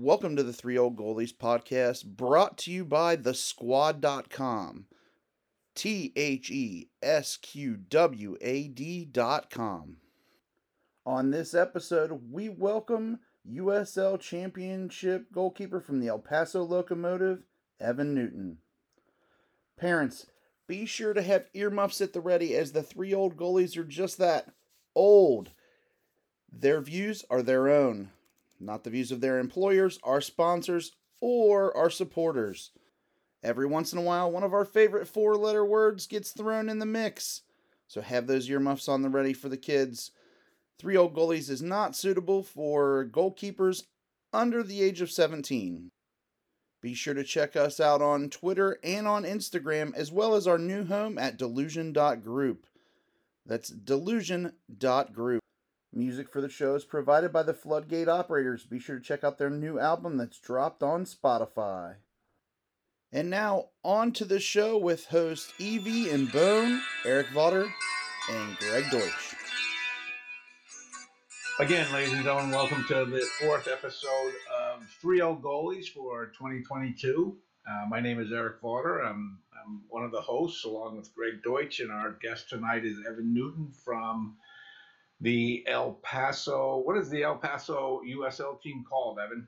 Welcome to the Three Old Goalies podcast, brought to you by thesqwad.com. T H E S Q W A D.com. On this episode, we welcome USL Championship goalkeeper from the El Paso Locomotive, Evan Newton. Parents, be sure to have earmuffs at the ready as the three old goalies are just that old. Their views are their own, not the views of their employers, our sponsors, or our supporters. Every once in a while, one of our favorite four letter words gets thrown in the mix. So have those earmuffs on the ready for the kids. Three old goalies is not suitable for goalkeepers under the age of 17. Be sure to check us out on Twitter and on Instagram, as well as our new home at delusion.group. That's delusion.group. Music for the show is provided by the Floodgate Operators. Be sure to check out their new album that's dropped on Spotify. And now, on to the show with hosts Evie and Bone, Eric Vaughter, and Greg Deutsch. Again, ladies and gentlemen, welcome to the fourth episode of Three Old Goalies for 2022. Uh, my name is Eric Vaughter. I'm, I'm one of the hosts along with Greg Deutsch, and our guest tonight is Evan Newton from the El Paso. What is the El Paso USL team called, Evan?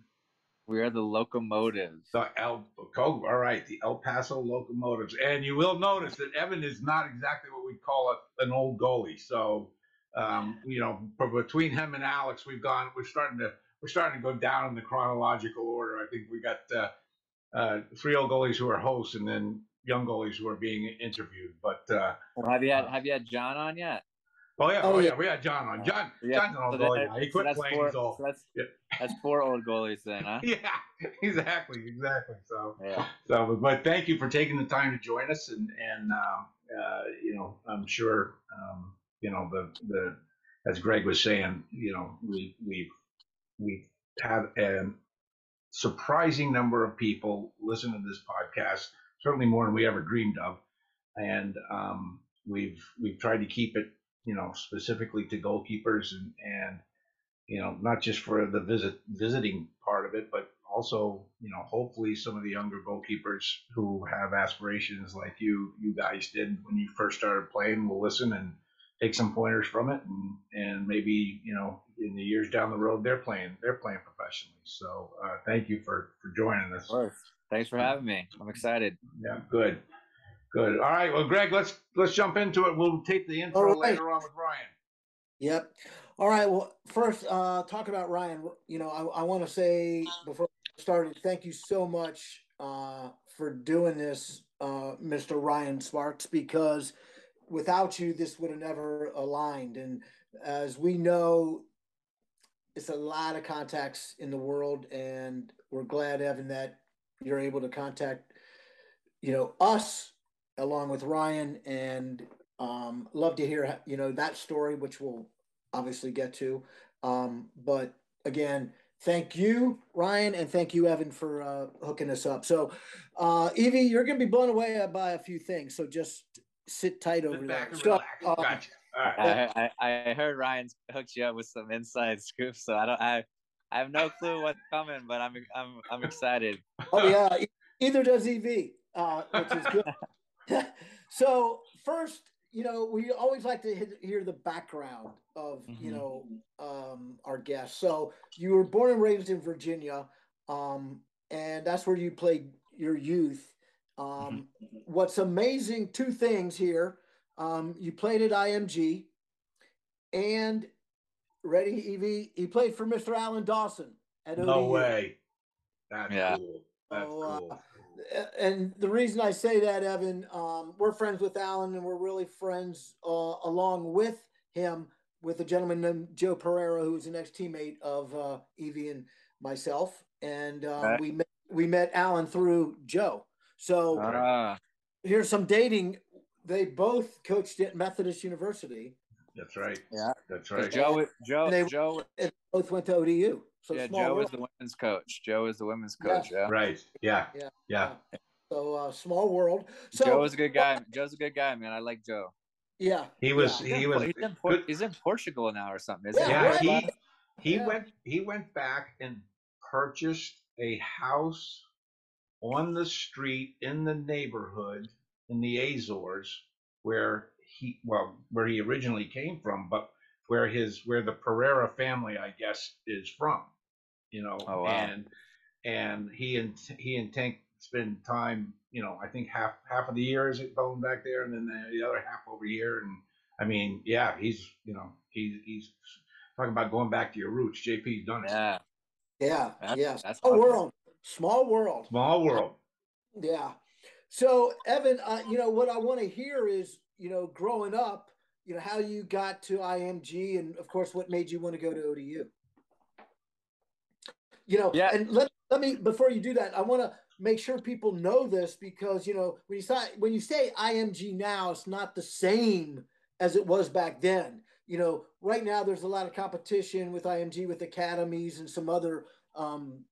We are the locomotives. The El all right, the El Paso Locomotives. And you will notice that Evan is not exactly what we call a, an old goalie. So, um, you know, between him and Alex, we've gone. We're starting to we're starting to go down in the chronological order. I think we got uh, uh, three old goalies who are hosts, and then young goalies who are being interviewed. But uh, well, have you had have you had John on yet? Oh yeah, oh, oh yeah. we had John on. John, yeah. John's an old so goalie. That, he quit so playing. Four, so that's, yeah. that's four old goalies then, huh? yeah, exactly, exactly. So, yeah. So, but thank you for taking the time to join us, and and um, uh, you know, I'm sure um, you know the the as Greg was saying, you know, we we we had a surprising number of people listen to this podcast, certainly more than we ever dreamed of, and um, we've we've tried to keep it you know, specifically to goalkeepers and, and you know, not just for the visit visiting part of it, but also, you know, hopefully some of the younger goalkeepers who have aspirations like you you guys did when you first started playing will listen and take some pointers from it and and maybe, you know, in the years down the road they're playing they're playing professionally. So uh, thank you for for joining us. Thanks for having me. I'm excited. Yeah, good. Good. All right. Well, Greg, let's let's jump into it. We'll take the intro right. later on with Ryan. Yep. All right. Well, first, uh, talk about Ryan. You know, I, I want to say before I started, thank you so much uh, for doing this, uh, Mr. Ryan Sparks, because without you, this would have never aligned. And as we know, it's a lot of contacts in the world, and we're glad, Evan, that you're able to contact, you know, us along with Ryan, and um, love to hear you know that story, which we'll obviously get to. Um, but again, thank you, Ryan, and thank you, Evan, for uh, hooking us up. So, uh, Evie, you're going to be blown away by a few things, so just sit tight over there. So, uh, gotcha. I, I, I heard Ryan hooked you up with some inside scoops, so I don't I I have no clue what's coming, but I'm I'm I'm excited. Oh yeah, either does Ev, uh, which is good. so first, you know, we always like to hear the background of mm-hmm. you know um, our guests. So you were born and raised in Virginia, um, and that's where you played your youth. Um, mm-hmm. What's amazing? Two things here. Um, you played at IMG, and ready, Evie. He played for Mr. Alan Dawson at ODU. No way. That's yeah. cool. That's so, uh, cool. Uh, and the reason I say that, Evan, um, we're friends with Alan, and we're really friends uh, along with him with a gentleman named Joe Pereira, who's an ex teammate of uh, Evie and myself, and uh, we met we met Alan through Joe. So uh. here's some dating. They both coached at Methodist University. That's right. Yeah, that's right. Joe, Joe, they, Joe, both went to ODU. So yeah, Joe world. is the women's coach. Joe is the women's coach. Yeah. yeah. Right. Yeah. Yeah. Yeah. So uh, small world. So Joe is a good guy. Joe's a good guy, man. I like Joe. Yeah. He was. Yeah. He was. He's in, Por- he's in, Portugal now or something. yeah. He he, he went he went back and purchased a house on the street in the neighborhood in the Azores where he well where he originally came from, but where his where the Pereira family, I guess, is from. You know, Oh, wow. and and he and he and Tank spend time. You know, I think half half of the year is it going back there, and then the, the other half over here. And I mean, yeah, he's you know he's he's talking about going back to your roots. JP's done it. Yeah. Yeah, That's- yeah. that's Small awesome. world, small world. Small world. Yeah. So Evan, uh, you know what I want to hear is, you know, growing up, you know, how you got to IMG, and of course, what made you want to go to ODU. You know, Yeah. And let let me before you do that, I want to make sure people know this because you know when you say when you say IMG now, it's not the same as it was back then. You know, right now there's a lot of competition with IMG with academies and some other um,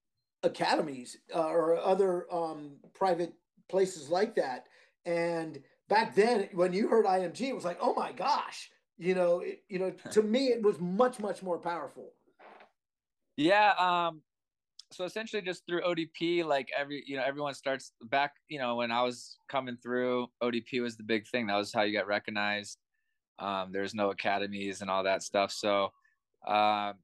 academies uh, or other um, private places like that. And back then, when you heard IMG, it was like, oh my gosh, you know, it, you know, to me, it was much, much more powerful. Yeah. Um, so essentially just through ODP, like every, you know, everyone starts back, you know, when I was coming through ODP was the big thing. That was how you got recognized. Um, there's no academies and all that stuff. So, um,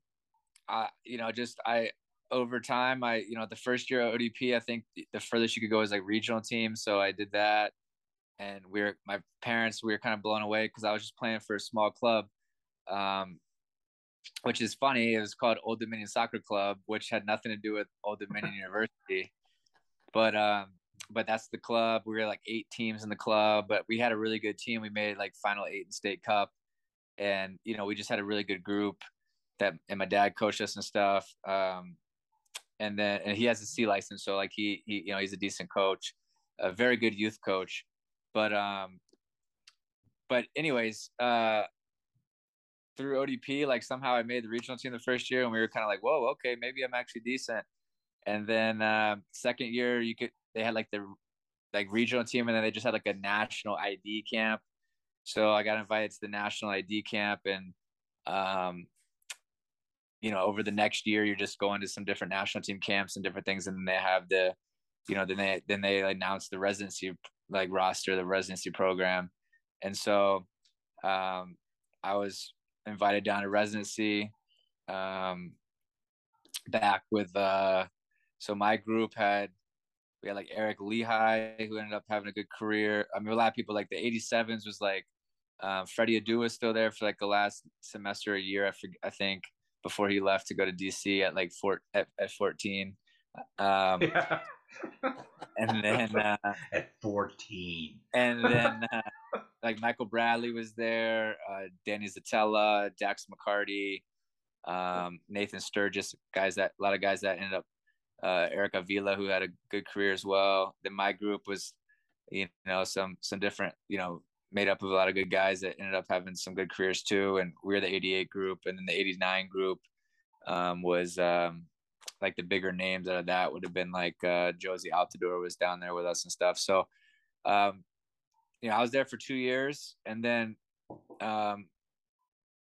I, you know, just, I, over time, I, you know, the first year ODP, I think the furthest you could go is like regional team. So I did that. And we were, my parents, we were kind of blown away because I was just playing for a small club. Um, which is funny. It was called Old Dominion Soccer Club, which had nothing to do with Old Dominion University. But um, but that's the club. We were like eight teams in the club, but we had a really good team. We made like final eight in state cup, and you know we just had a really good group. That and my dad coached us and stuff. Um, and then and he has a C license, so like he he you know he's a decent coach, a very good youth coach. But um, but anyways, uh, through ODP, like somehow I made the regional team the first year, and we were kind of like, whoa, okay, maybe I'm actually decent. And then um, second year, you could they had like the like regional team, and then they just had like a national ID camp. So I got invited to the national ID camp, and um, you know, over the next year, you're just going to some different national team camps and different things, and then they have the, you know, then they then they announce the residency like roster, the residency program, and so um, I was invited down to residency um back with uh so my group had we had like Eric Lichaj who ended up having a good career. I mean a lot of people like the 87s was like um Freddie Adu was still there for like the last semester a year I, forg I think before he left to go to DC at like four at, at 14 um Yeah. And then uh At 14. and then uh, like Michael Bradley was there, uh, Danny Szetela, Dax McCarty, um, Nathan Sturgis, guys that a lot of guys that ended up, uh, Eric Avila who had a good career as well. Then my group was, you know, some some different, you know, made up of a lot of good guys that ended up having some good careers too. And we are the 88 group, and then the 89 group um, was um, like the bigger names out of that would have been like uh, Jozy Altidore was down there with us and stuff. So. Um, you know, I was there for two years, and then um,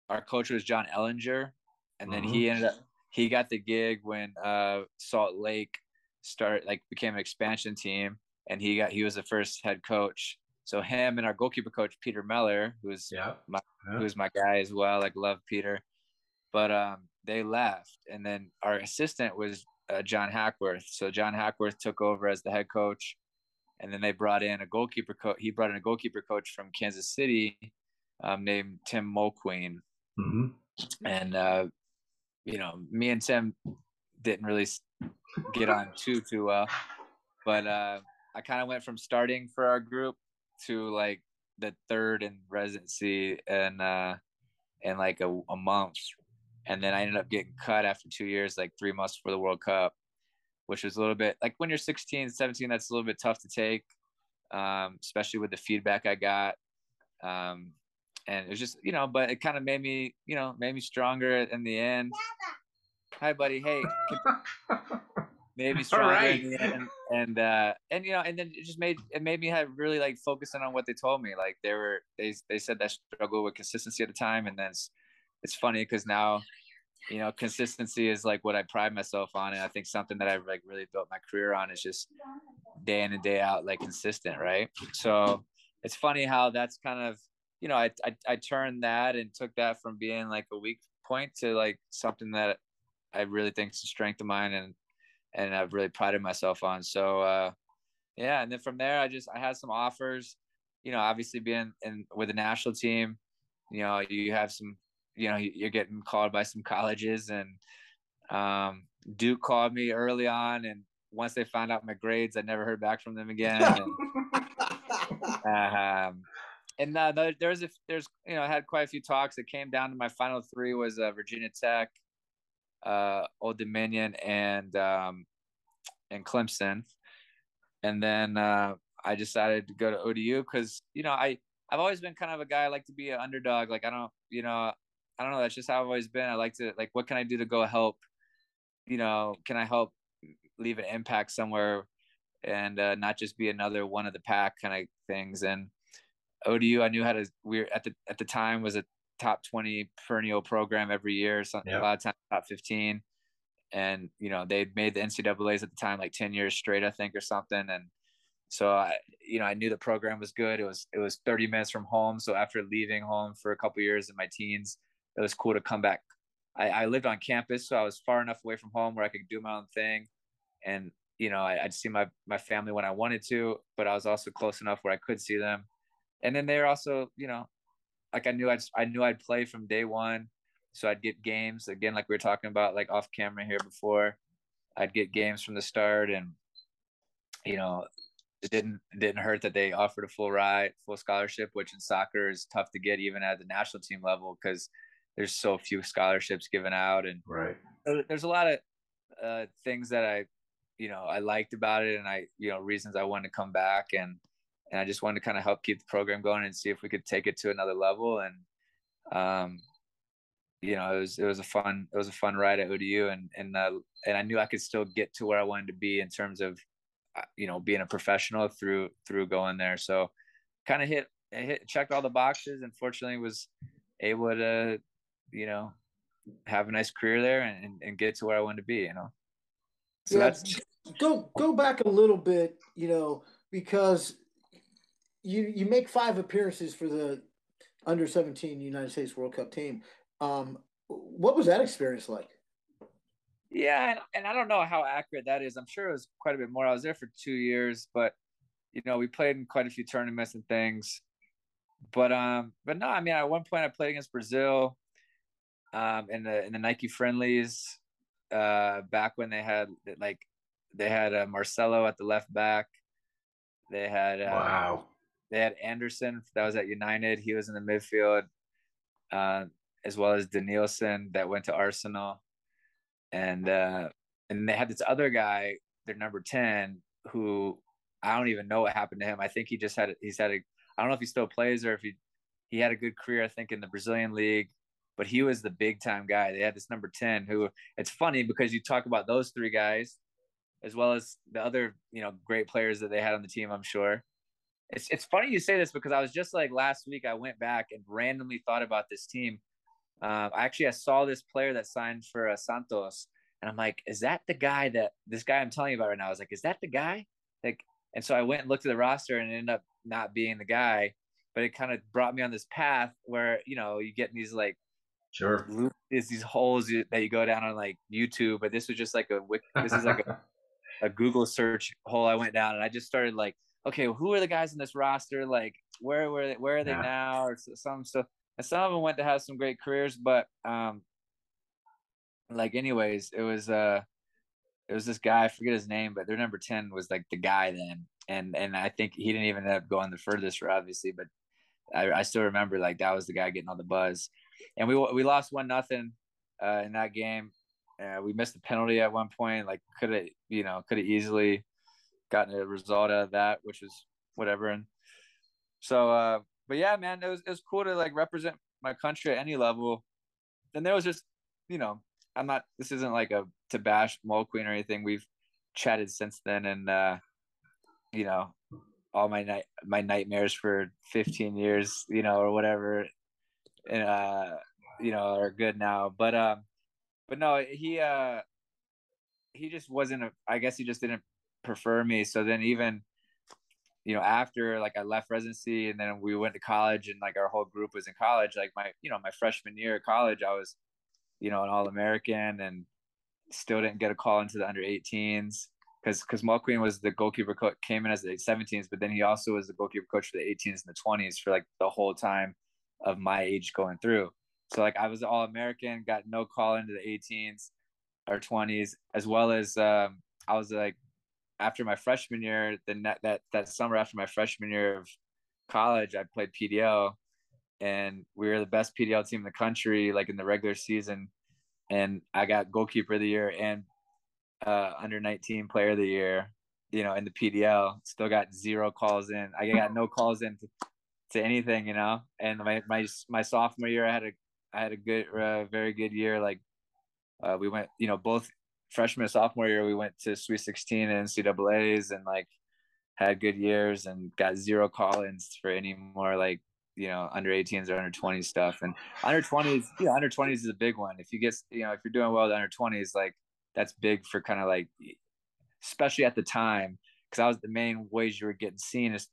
our coach was John Ellinger, and then he ended up he got the gig when uh, Salt Lake started like became an expansion team, and he got he was the first head coach. So him and our goalkeeper coach Peter Mellor, who's Yeah. My- Yeah. who's my guy as well, like love Peter, but um, they left, and then our assistant was uh, John Hackworth. So John Hackworth took over as the head coach and then they brought in a goalkeeper coach. He brought in a goalkeeper coach from Kansas City um, named Tim Mulqueen, hmm and uh, you know, me and Tim didn't really get on too too well, but uh, I kind of went from starting for our group to like the third in residency and uh, in like a, a month, and then I ended up getting cut after two years, like three months before the World Cup which was a little bit like when you're 16 17 that's a little bit tough to take um, especially with the feedback i got um, and it was just you know but it kind of made me you know made me stronger in the end. Hi buddy. Hey. Made me stronger right. in the end and uh and you know and then it just made it made me have really like focusing on what they told me. Like they were they they said that struggle with consistency at the time and then it's, funny because now you know, consistency is like what I pride myself on. And I think something that I've like really built my career on is just day in and day out, like consistent. Right. So it's funny how that's kind of, you know, I, I, I turned that and took that from being like a weak point to like something that I really think is a strength of mine and, and I've really prided myself on. So, uh, yeah. And then from there, I just, I had some offers, you know, obviously being in with the national team, you know, you have some you know you're getting called by some colleges and um, Duke called me early on and once they found out my grades I never heard back from them again and, um, and uh, there's a there's you know I had quite a few talks it came down to my final three was uh, Virginia Tech uh, Old Dominion and um, and Clemson. And then uh, I decided to go to ODU because you know I I've always been kind of a guy I like to be an underdog like I don't you know I don't know. That's just how I've always been. I like to like, what can I do to go help? You know, can I help leave an impact somewhere, and uh, not just be another one of the pack kind of things. And ODU, I knew how to. We are at the at the time was a top twenty perennial program every year. Something a lot of times top fifteen, and you know they made the NCAA's at the time like ten years straight, I think, or something. And so I, you know, I knew the program was good. It was it was 30 minutes from home. So after leaving home for a couple years in my teens, it was cool to come back. I, I, lived on campus, so I was far enough away from home where I could do my own thing, and you know, I, would see my my family when I wanted to, but I was also close enough where I could see them. And then they were also, you know, like I knew I'd I knew I'd play from day one, so I'd get games again, like we were talking about, like off camera here before. I'd get games from the start, and you know, it didn't it didn't hurt that they offered a full ride, full scholarship, which in soccer is tough to get even at the national team level because there's so few scholarships given out and right. there's a lot of uh, things that i you know i liked about it and i you know reasons i wanted to come back and and i just wanted to kind of help keep the program going and see if we could take it to another level and um you know it was it was a fun it was a fun ride at odu and and uh, and i knew i could still get to where i wanted to be in terms of uh, you know being a professional through through going there. So kind of hit hit checked all the boxes and fortunately was able to you know, have a nice career there and, and get to where I want to be, you know. So yeah, that's go go back a little bit, you know, because you you make five appearances for the under 17 United States World Cup team. Um, what was that experience like? Yeah, and, and I don't know how accurate that is. I'm sure it was quite a bit more. I was there for two years, but you know, we played in quite a few tournaments and things. But um, but no, I mean, at one point I played against Brazil um, in the in the Nike friendlies uh, back when they had like they had uh, Marcelo at the left back. They had uh, wow. They had Anderson that was at United. He was in the midfield, uh, as well as Denilson that went to Arsenal, and uh, and they had this other guy, their number ten, who I don't even know what happened to him. I think he just had he's had a I don't know if he still plays or if he he had a good career. I think in the Brazilian league but he was the big time guy. They had this number 10 who it's funny because you talk about those three guys as well as the other, you know, great players that they had on the team, I'm sure. It's it's funny you say this because I was just like last week I went back and randomly thought about this team. Uh, actually I saw this player that signed for uh, Santos and I'm like, is that the guy that this guy I'm telling you about right now? I was like, is that the guy? Like, and so I went and looked at the roster and ended up not being the guy, but it kind of brought me on this path where, you know, you get these like Sure. Is these holes that you go down on like YouTube, but this was just like a this is like a, a Google search hole I went down, and I just started like, okay, well, who are the guys in this roster? Like, where were they, where are they yeah. now? Or some stuff. And some of them went to have some great careers, but um, like anyways, it was uh, it was this guy. I forget his name, but their number ten was like the guy then, and and I think he didn't even end up going the furthest, obviously, but I, I still remember like that was the guy getting all the buzz and we we lost one nothing uh, in that game. Uh, we missed a penalty at one point. Like could have you know could have easily gotten a result out of that, which is whatever. And so, uh, but yeah, man, it was it was cool to like represent my country at any level. And there was just you know I'm not this isn't like a to bash Mulqueen or anything. We've chatted since then, and uh, you know all my night my nightmares for 15 years, you know, or whatever and uh, you know are good now. But um, but no, he uh he just wasn't a. I guess he just didn't prefer me. So then even you know after like I left residency and then we went to college and like our whole group was in college. Like my you know my freshman year of college, I was you know an All American and still didn't get a call into the under 18s because because Mulqueen was the goalkeeper coach came in as the 17s, but then he also was the goalkeeper coach for the 18s and the 20s for like the whole time of my age going through. So like I was all American, got no call into the 18s or 20s, as well as um, I was like after my freshman year, then that, that that summer after my freshman year of college, I played PDL, and we were the best PDL team in the country, like in the regular season, and I got goalkeeper of the year and uh, under 19 player of the year, you know, in the PDL. Still got zero calls in. I got no calls in to, anything, you know. And my my my sophomore year, I had a I had a good, uh, very good year. Like uh, we went, you know, both freshman and sophomore year, we went to Sweet 16 and NCAA's and like had good years and got zero call-ins for any more like you know under 18s or under 20s stuff. And under 20s, yeah, under 20s is a big one. If you get, you know, if you're doing well with under 20s, like that's big for kind of like, especially at the time, because I was the main ways you were getting seen as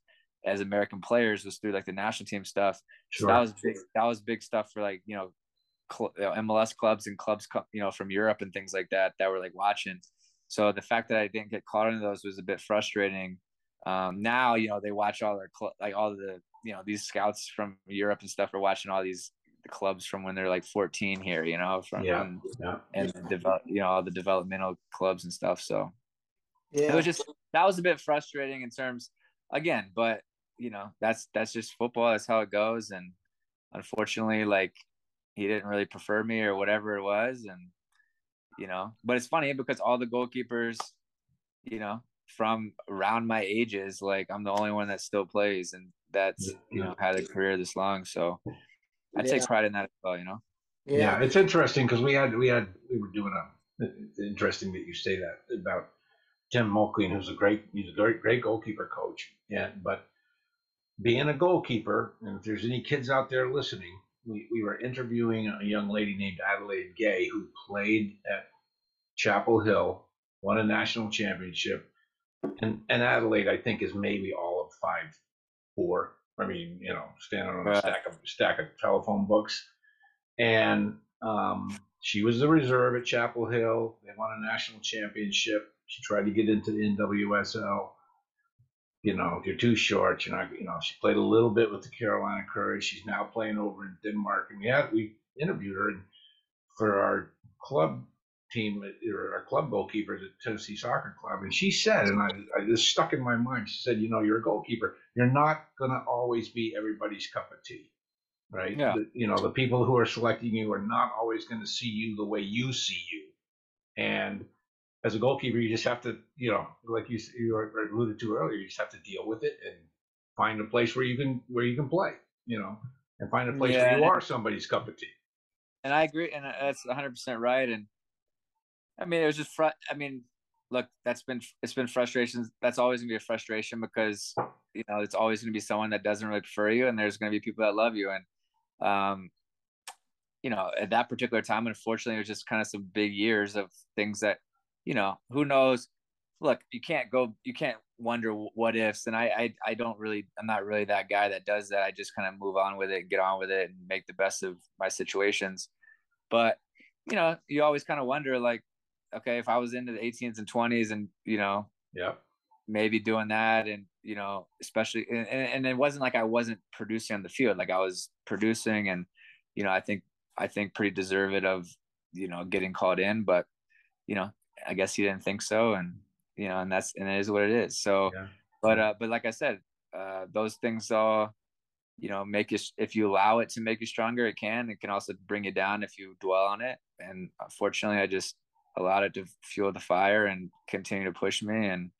as American players was through like the national team stuff. Sure. So that was big. That was big stuff for like you know, cl- you know, MLS clubs and clubs you know from Europe and things like that that were like watching. So the fact that I didn't get caught into those was a bit frustrating. Um, now you know they watch all their cl- like all the you know these scouts from Europe and stuff are watching all these the clubs from when they're like 14 here, you know, from yeah, and, yeah. and develop, you know, all the developmental clubs and stuff. So yeah, it was just that was a bit frustrating in terms again, but you know, that's that's just football. That's how it goes. And unfortunately, like he didn't really prefer me or whatever it was, and you know, but it's funny because all the goalkeepers, you know, from around my ages, like I'm the only one that still plays, and that's you know had a career this long. So I yeah. take pride in that as well. You know. Yeah, yeah it's interesting because we had we had we were doing a. Interesting that you say that about Tim Mulqueen, who's a great he's a great great goalkeeper coach. Yeah, but being a goalkeeper, and if there's any kids out there listening, we, we were interviewing a young lady named Adelaide Gay who played at Chapel Hill, won a national championship, and and Adelaide I think is maybe all of five four I mean, you know, standing on a stack of stack of telephone books, and um, she was the reserve at Chapel Hill. They won a national championship. She tried to get into the NWSL. You know, you're too short. You're not. You know, she played a little bit with the Carolina Courage. She's now playing over in Denmark. And we had we interviewed her for our club team or our club goalkeepers at Tennessee Soccer Club, and she said, and I, I just stuck in my mind. She said, "You know, you're a goalkeeper. You're not gonna always be everybody's cup of tea, right? Yeah. The, you know, the people who are selecting you are not always going to see you the way you see you, and as a goalkeeper, you just have to, you know, like you you alluded to earlier, you just have to deal with it and find a place where you can where you can play, you know, and find a place yeah. where you are somebody's cup of tea." And I agree, and that's 100 percent right, and I mean, it was just fr- I mean, look, that's been it's been frustrations. That's always gonna be a frustration because you know it's always gonna be someone that doesn't really prefer you, and there's gonna be people that love you. And um, you know, at that particular time, unfortunately, it was just kind of some big years of things that you know, who knows. Look, you can't go, you can't wonder what ifs, and I, I, I don't really, I'm not really that guy that does that. I just kind of move on with it, get on with it, and make the best of my situations. But you know, you always kind of wonder, like, okay, if I was into the 18s and 20s and, you know, yeah, maybe doing that and, you know, especially, and, and it wasn't like I wasn't producing on the field. Like I was producing and, you know, I think, I think pretty deserved of, you know, getting called in, but, you know, I guess he didn't think so. And, you know, and that's, and it is what it is. So, yeah. but, uh, but like I said, uh, those things all, you know, make you, if you allow it to make you stronger, it can, it can also bring you down if you dwell on it. And unfortunately, I just, allowed it to fuel the fire and continue to push me and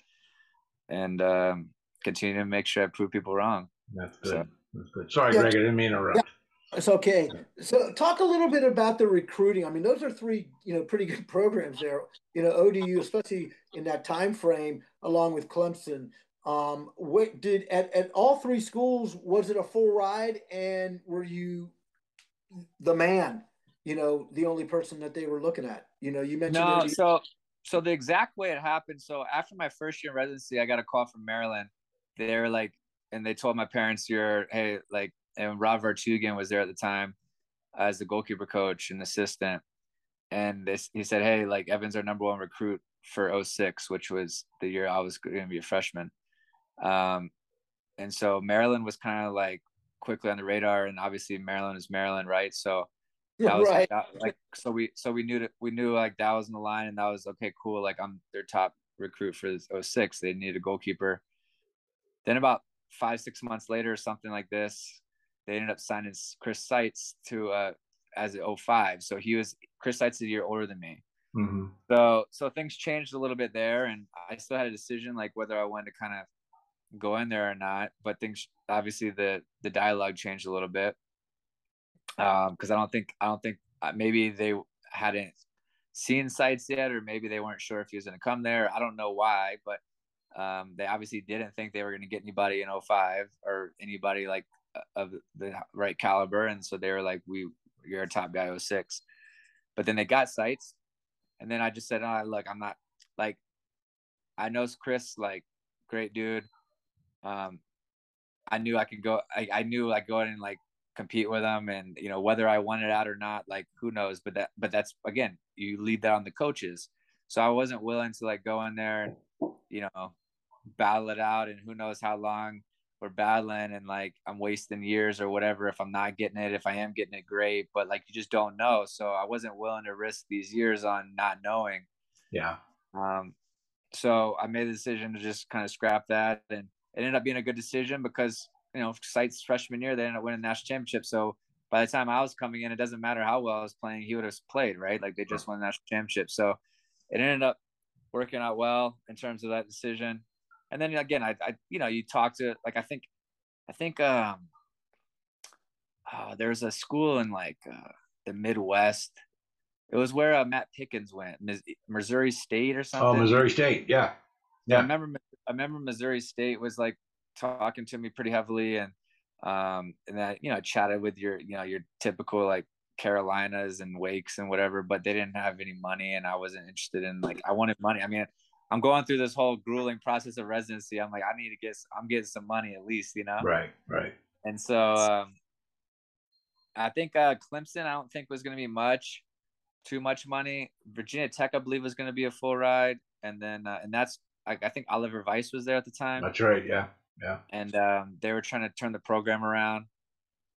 and um, continue to make sure I prove people wrong. That's good. So, That's good. Sorry, yeah. Greg, I didn't mean to interrupt. Yeah. It's okay. So, talk a little bit about the recruiting. I mean, those are three, you know, pretty good programs there. You know, ODU, especially in that time frame, along with Clemson. Um, what did at, at all three schools? Was it a full ride, and were you the man you know, the only person that they were looking at. You know, you mentioned no. So so the exact way it happened. So after my first year in residency, I got a call from Maryland. They were like, and they told my parents, "You're hey, like," and Rob Vartughian was there at the time as the goalkeeper coach and assistant, and this he said, "Hey, like Evan's our number one recruit for 06, which was the year I was going to be a freshman." Um, and so Maryland was kind of like quickly on the radar, and obviously Maryland is Maryland, right? So that was right. that, like so we so we knew that we knew like that was in the line, and that was okay, cool. Like I'm their top recruit for 06. They needed a goalkeeper. Then about five six months later, something like this, they ended up signing Chris Seitz to uh as an 05. So he was Chris Seitz a year older than me. Mm-hmm. So so things changed a little bit there, and I still had a decision like whether I wanted to kind of go in there or not. But things obviously the the dialogue changed a little bit because um, I don't think I don't think uh, maybe they hadn't seen Seitz yet, or maybe they weren't sure if he was going to come there. I don't know why, but um, they obviously didn't think they were going to get anybody in 05 or anybody like of the right caliber, and so they were like, "We, you're a top guy 06." But then they got Seitz, and then I just said, "Oh, look, I'm not like, I know Chris, like, great dude um, I knew I could go. I, I knew like going and like compete with them, and you know whether I won it out or not, like who knows. But that, but that's again, you leave that on the coaches. So I wasn't willing to like go in there and you know battle it out, and who knows how long we're battling, and like I'm wasting years or whatever if I'm not getting it. If I am getting it, great. But like you just don't know. So I wasn't willing to risk these years on not knowing. Yeah. Um. So I made the decision to just kind of scrap that and it ended up being a good decision because you know Seitz freshman year they ended up winning the national championship. So by the time I was coming in, it doesn't matter how well I was playing, he would have played right. Like they just won the national championship. So it ended up working out well in terms of that decision. And then again, I, I you know you talk to like I think I think um oh, there's a school in like uh, the Midwest. It was where uh, Matt Pickens went, Missouri State or oh, something. Oh, Missouri State, yeah. Yeah, I remember I remember Missouri State was like talking to me pretty heavily, and um, and that you know chatted with your you know your typical like Carolinas and Wakes and whatever, but they didn't have any money, and I wasn't interested in like I wanted money. I mean, I'm going through this whole grueling process of residency. I'm like, I need to get, I'm getting some money at least, you know? Right, right. And so um, I think uh, Clemson, I don't think was going to be much, too much money. Virginia Tech, I believe, was going to be a full ride, and then uh, and that's I, I, think Oliver Weiss was there at the time. That's right. Yeah. Yeah. And um, they were trying to turn the program around.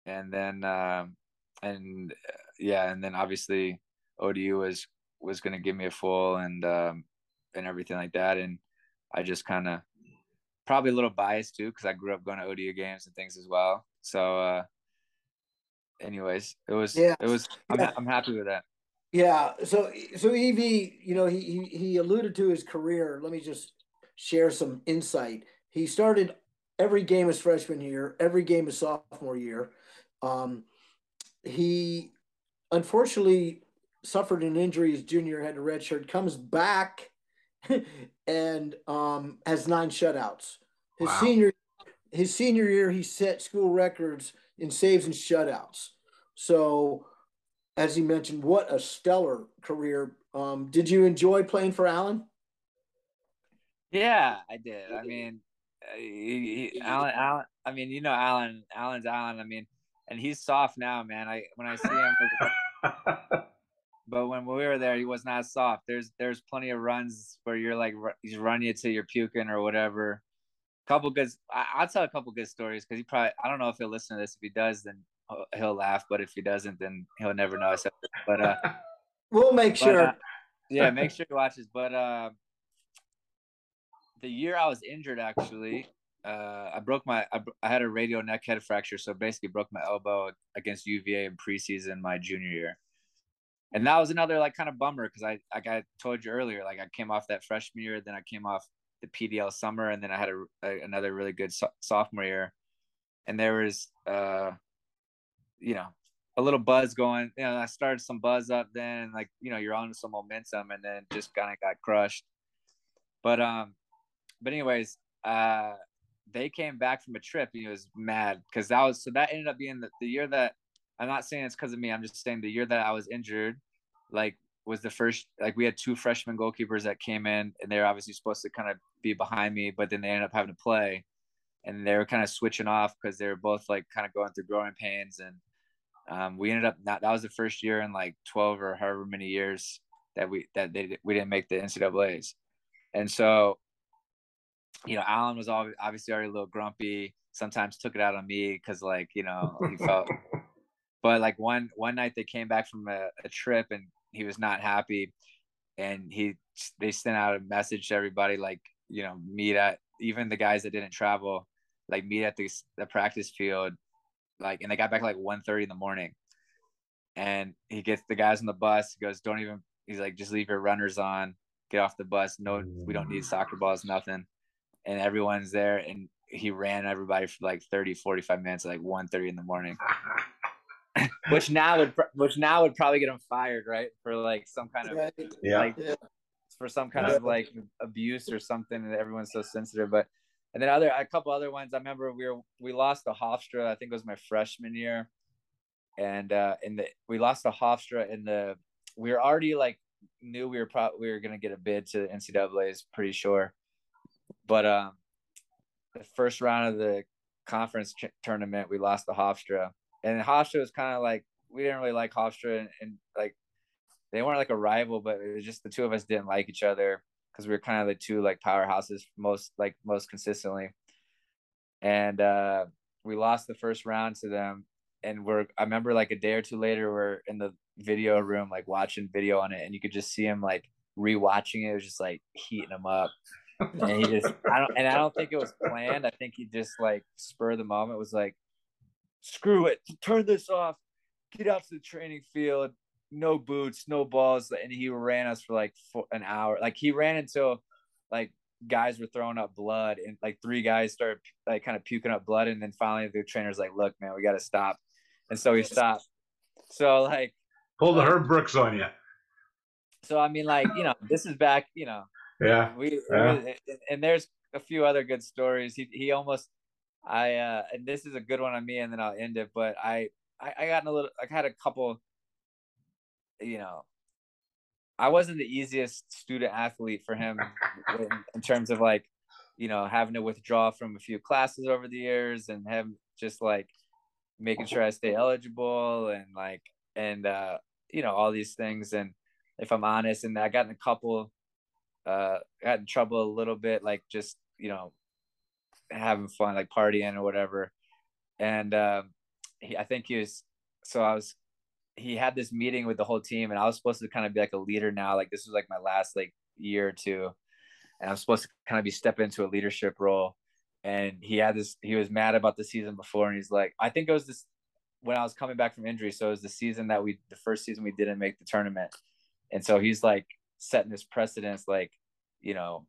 And then, um, and uh, yeah, and then obviously ODU was, was going to give me a full and, um, and everything like that. And I just kind of probably a little biased too, cause I grew up going to ODU games and things as well. So, uh, anyways, it was, yeah. it was, I'm, yeah. I'm happy with that. Yeah. So, so Evie, you know, he, he, he alluded to his career. Let me just share some insight. He started every game as freshman year, every game as sophomore year. Um, he unfortunately suffered an injury his junior, had a red shirt, comes back and um, has nine shutouts. His wow. senior his senior year, he set school records in saves and shutouts. So, as he mentioned, what a stellar career. Um, did you enjoy playing for Alan? Yeah, I did. I mean, uh, he, he, Alan, Alan. I mean, you know, Alan. Alan's Alan. I mean, and he's soft now, man. I when I see him. but when we were there, he was not soft. There's there's plenty of runs where you're like he's running you till you're puking or whatever. Couple good. I, will tell a couple good stories because he probably. I don't know if he'll listen to this. If he does, then he'll laugh. But if he doesn't, then he'll never know. But uh, we'll make but, sure. Uh, yeah, make sure he watches. But uh, the year I was injured, actually, uh, I broke my I, I, had a radial neck head fracture, so basically broke my elbow against UVA in preseason my junior year, and that was another like kind of bummer because I like I told you earlier, like I came off that freshman year, then I came off the PDL summer, and then I had a, a another really good so- sophomore year, and there was uh, you know, a little buzz going. You know, I started some buzz up then, and like you know, you're on some momentum, and then just kind of got crushed. But um, but anyways, uh, they came back from a trip and he was mad because that was so that ended up being the, the year that I'm not saying it's because of me. I'm just saying the year that I was injured, like was the first like we had two freshman goalkeepers that came in and they're obviously supposed to kind of be behind me, but then they ended up having to play and they were kind of switching off because they were both like kind of going through growing pains and um, we ended up not that was the first year in like 12 or however many years that we that they we didn't make the NCAA's. And so you know, Alan was obviously already a little grumpy. Sometimes took it out on me because, like, you know, he felt. but like one one night they came back from a, a trip and he was not happy, and he they sent out a message to everybody like, you know, meet at even the guys that didn't travel, like meet at the the practice field, like, and they got back like 1.30 in the morning, and he gets the guys on the bus. He goes, "Don't even." He's like, "Just leave your runners on." Get off the bus. No, we don't need soccer balls, nothing and everyone's there and he ran everybody for like 30 45 minutes like 1 30 in the morning which now would which now would probably get him fired right for like some kind of yeah. like yeah. for some kind yeah. of like abuse or something and everyone's so sensitive but and then other a couple other ones i remember we were we lost to hofstra i think it was my freshman year and uh in the we lost to hofstra in the we were already like knew we were probably we were going to get a bid to the ncaa's pretty sure but um, the first round of the conference ch- tournament, we lost to Hofstra, and Hofstra was kind of like we didn't really like Hofstra, and, and, like they weren't like a rival, but it was just the two of us didn't like each other because we were kind of the two like powerhouses most like most consistently, and uh, we lost the first round to them. And we're I remember like a day or two later, we're in the video room like watching video on it, and you could just see him like rewatching it. It was just like heating him up and he just I don't and I don't think it was planned. I think he just like spur the moment was like, screw it, turn this off, get out to the training field, no boots, no balls, and he ran us for like an hour. Like he ran until like guys were throwing up blood, and like three guys started like kind of puking up blood, and then finally the trainer's like, look, man, we got to stop, and so he stopped. So like, pull the um, Herb Brooks on you. So I mean, like you know, this is back, you know, yeah. We yeah. and there's a few other good stories. He he almost I uh and this is a good one on me and then I'll end it, but I I, I got in a little I had a couple you know I wasn't the easiest student athlete for him in, in terms of like you know having to withdraw from a few classes over the years and him just like making sure I stay eligible and like and uh you know all these things. And if I'm honest and I got in a couple uh, got in trouble a little bit, like just you know having fun, like partying or whatever. And um, he, I think he was. So I was. He had this meeting with the whole team, and I was supposed to kind of be like a leader now. Like this was like my last like year or two, and I'm supposed to kind of be step into a leadership role. And he had this. He was mad about the season before, and he's like, I think it was this when I was coming back from injury. So it was the season that we, the first season we didn't make the tournament. And so he's like, setting this precedence like you know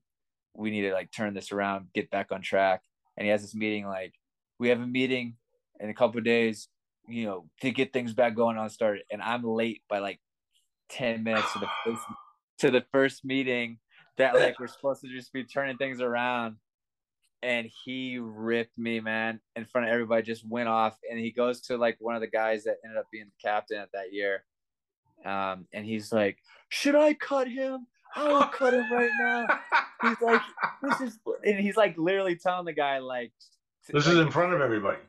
we need to like turn this around get back on track. And he has this meeting like we have a meeting in a couple days you know to get things back going on start and i'm late by like 10 minutes to the first to the first meeting that like we're supposed to just be turning things around. And he ripped me man in front of everybody just went off. And he goes to like one of the guys that ended up being the captain at that year. Um, and he's like, "Should I cut him? I will cut him right now." He's like, "This is," and he's like literally telling the guy like, "This like, is in front of everybody."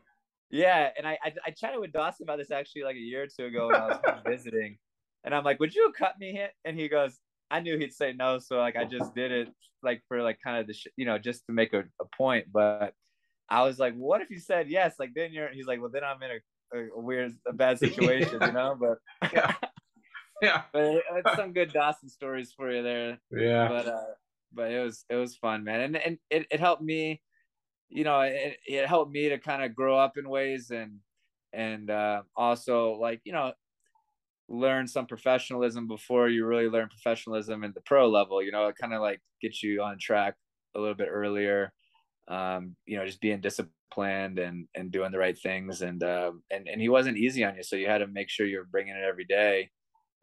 Yeah, and I, I, I chatted with Dawson about this actually like a year or two ago when I was visiting, and I'm like, "Would you cut me?" Hit? And he goes, "I knew he'd say no, so like I just did it like for like kind of the sh- you know just to make a, a point." But I was like, "What if you said yes?" Like then you're he's like, "Well, then I'm in a, a, weird a bad situation, you know." But yeah. yeah. But it's some good Dawson stories for you there. Yeah. But uh, but it was it was fun, man, and and it, it helped me. You know, it, it helped me to kind of grow up in ways and and uh, also like you know learn some professionalism before you really learn professionalism at the pro level. You know, it kind of like gets you on track a little bit earlier. Um, you know, just being disciplined and and doing the right things, and um, and and he wasn't easy on you, so you had to make sure you're bringing it every day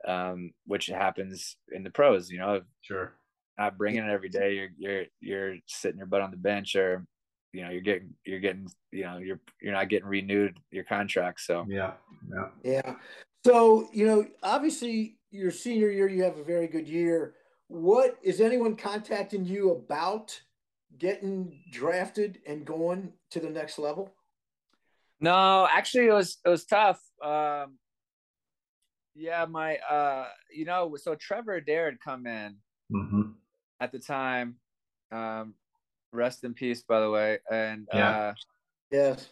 um, which happens in the pros. You know, sure, not bringing it every day. You're you're you're sitting your butt on the bench, or you know you're getting you're getting you know you're you're not getting renewed your contract so. Yeah yeah. Yeah. So you know obviously your senior year you have a very good year. What is anyone contacting you about getting drafted and going to the next level? No actually it was it was tough. Um yeah my uh you know so trevor adair had come in. Mm-hmm. At the time um rest in peace by the way and yeah. uh yes.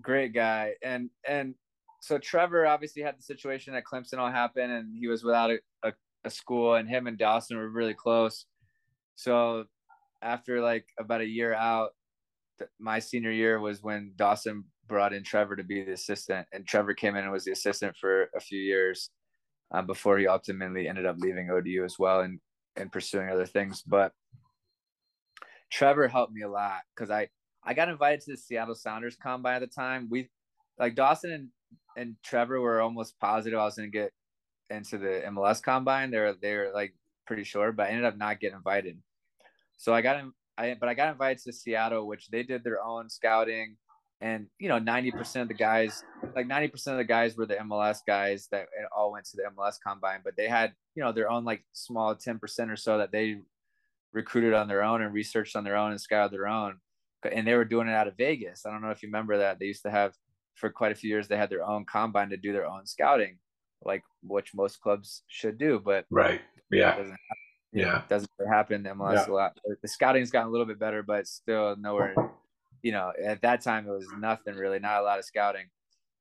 great guy. And and so trevor obviously had the situation at clemson all happen and he was without a, a, a school and him and dawson were really close. So after like about a year out my senior year was when dawson brought in trevor to be the assistant and trevor came in and was the assistant for a few years um, before he ultimately ended up leaving odu as well. And and pursuing other things but Trevor helped me a lot because I I got invited to the Seattle Sounders combine at the time. We like Dawson and and Trevor were almost positive I was going to get into the MLS combine. They're they're like pretty sure, but I ended up not getting invited. So I got in, I but I got invited to Seattle, which they did their own scouting, and you know, ninety percent of the guys, like ninety percent of the guys, were the MLS guys that all went to the MLS combine, but they had you know their own like small ten percent or so that they recruited on their own and researched on their own and scouted their own. And they were doing it out of Vegas. I don't know if you remember that. They used to have for quite a few years they had their own combine to do their own scouting, like which most clubs should do. But right, yeah, doesn't yeah, it doesn't happen in MLS yeah. a lot. The scouting's gotten a little bit better, but still nowhere. You know, at that time it was nothing really, not a lot of scouting,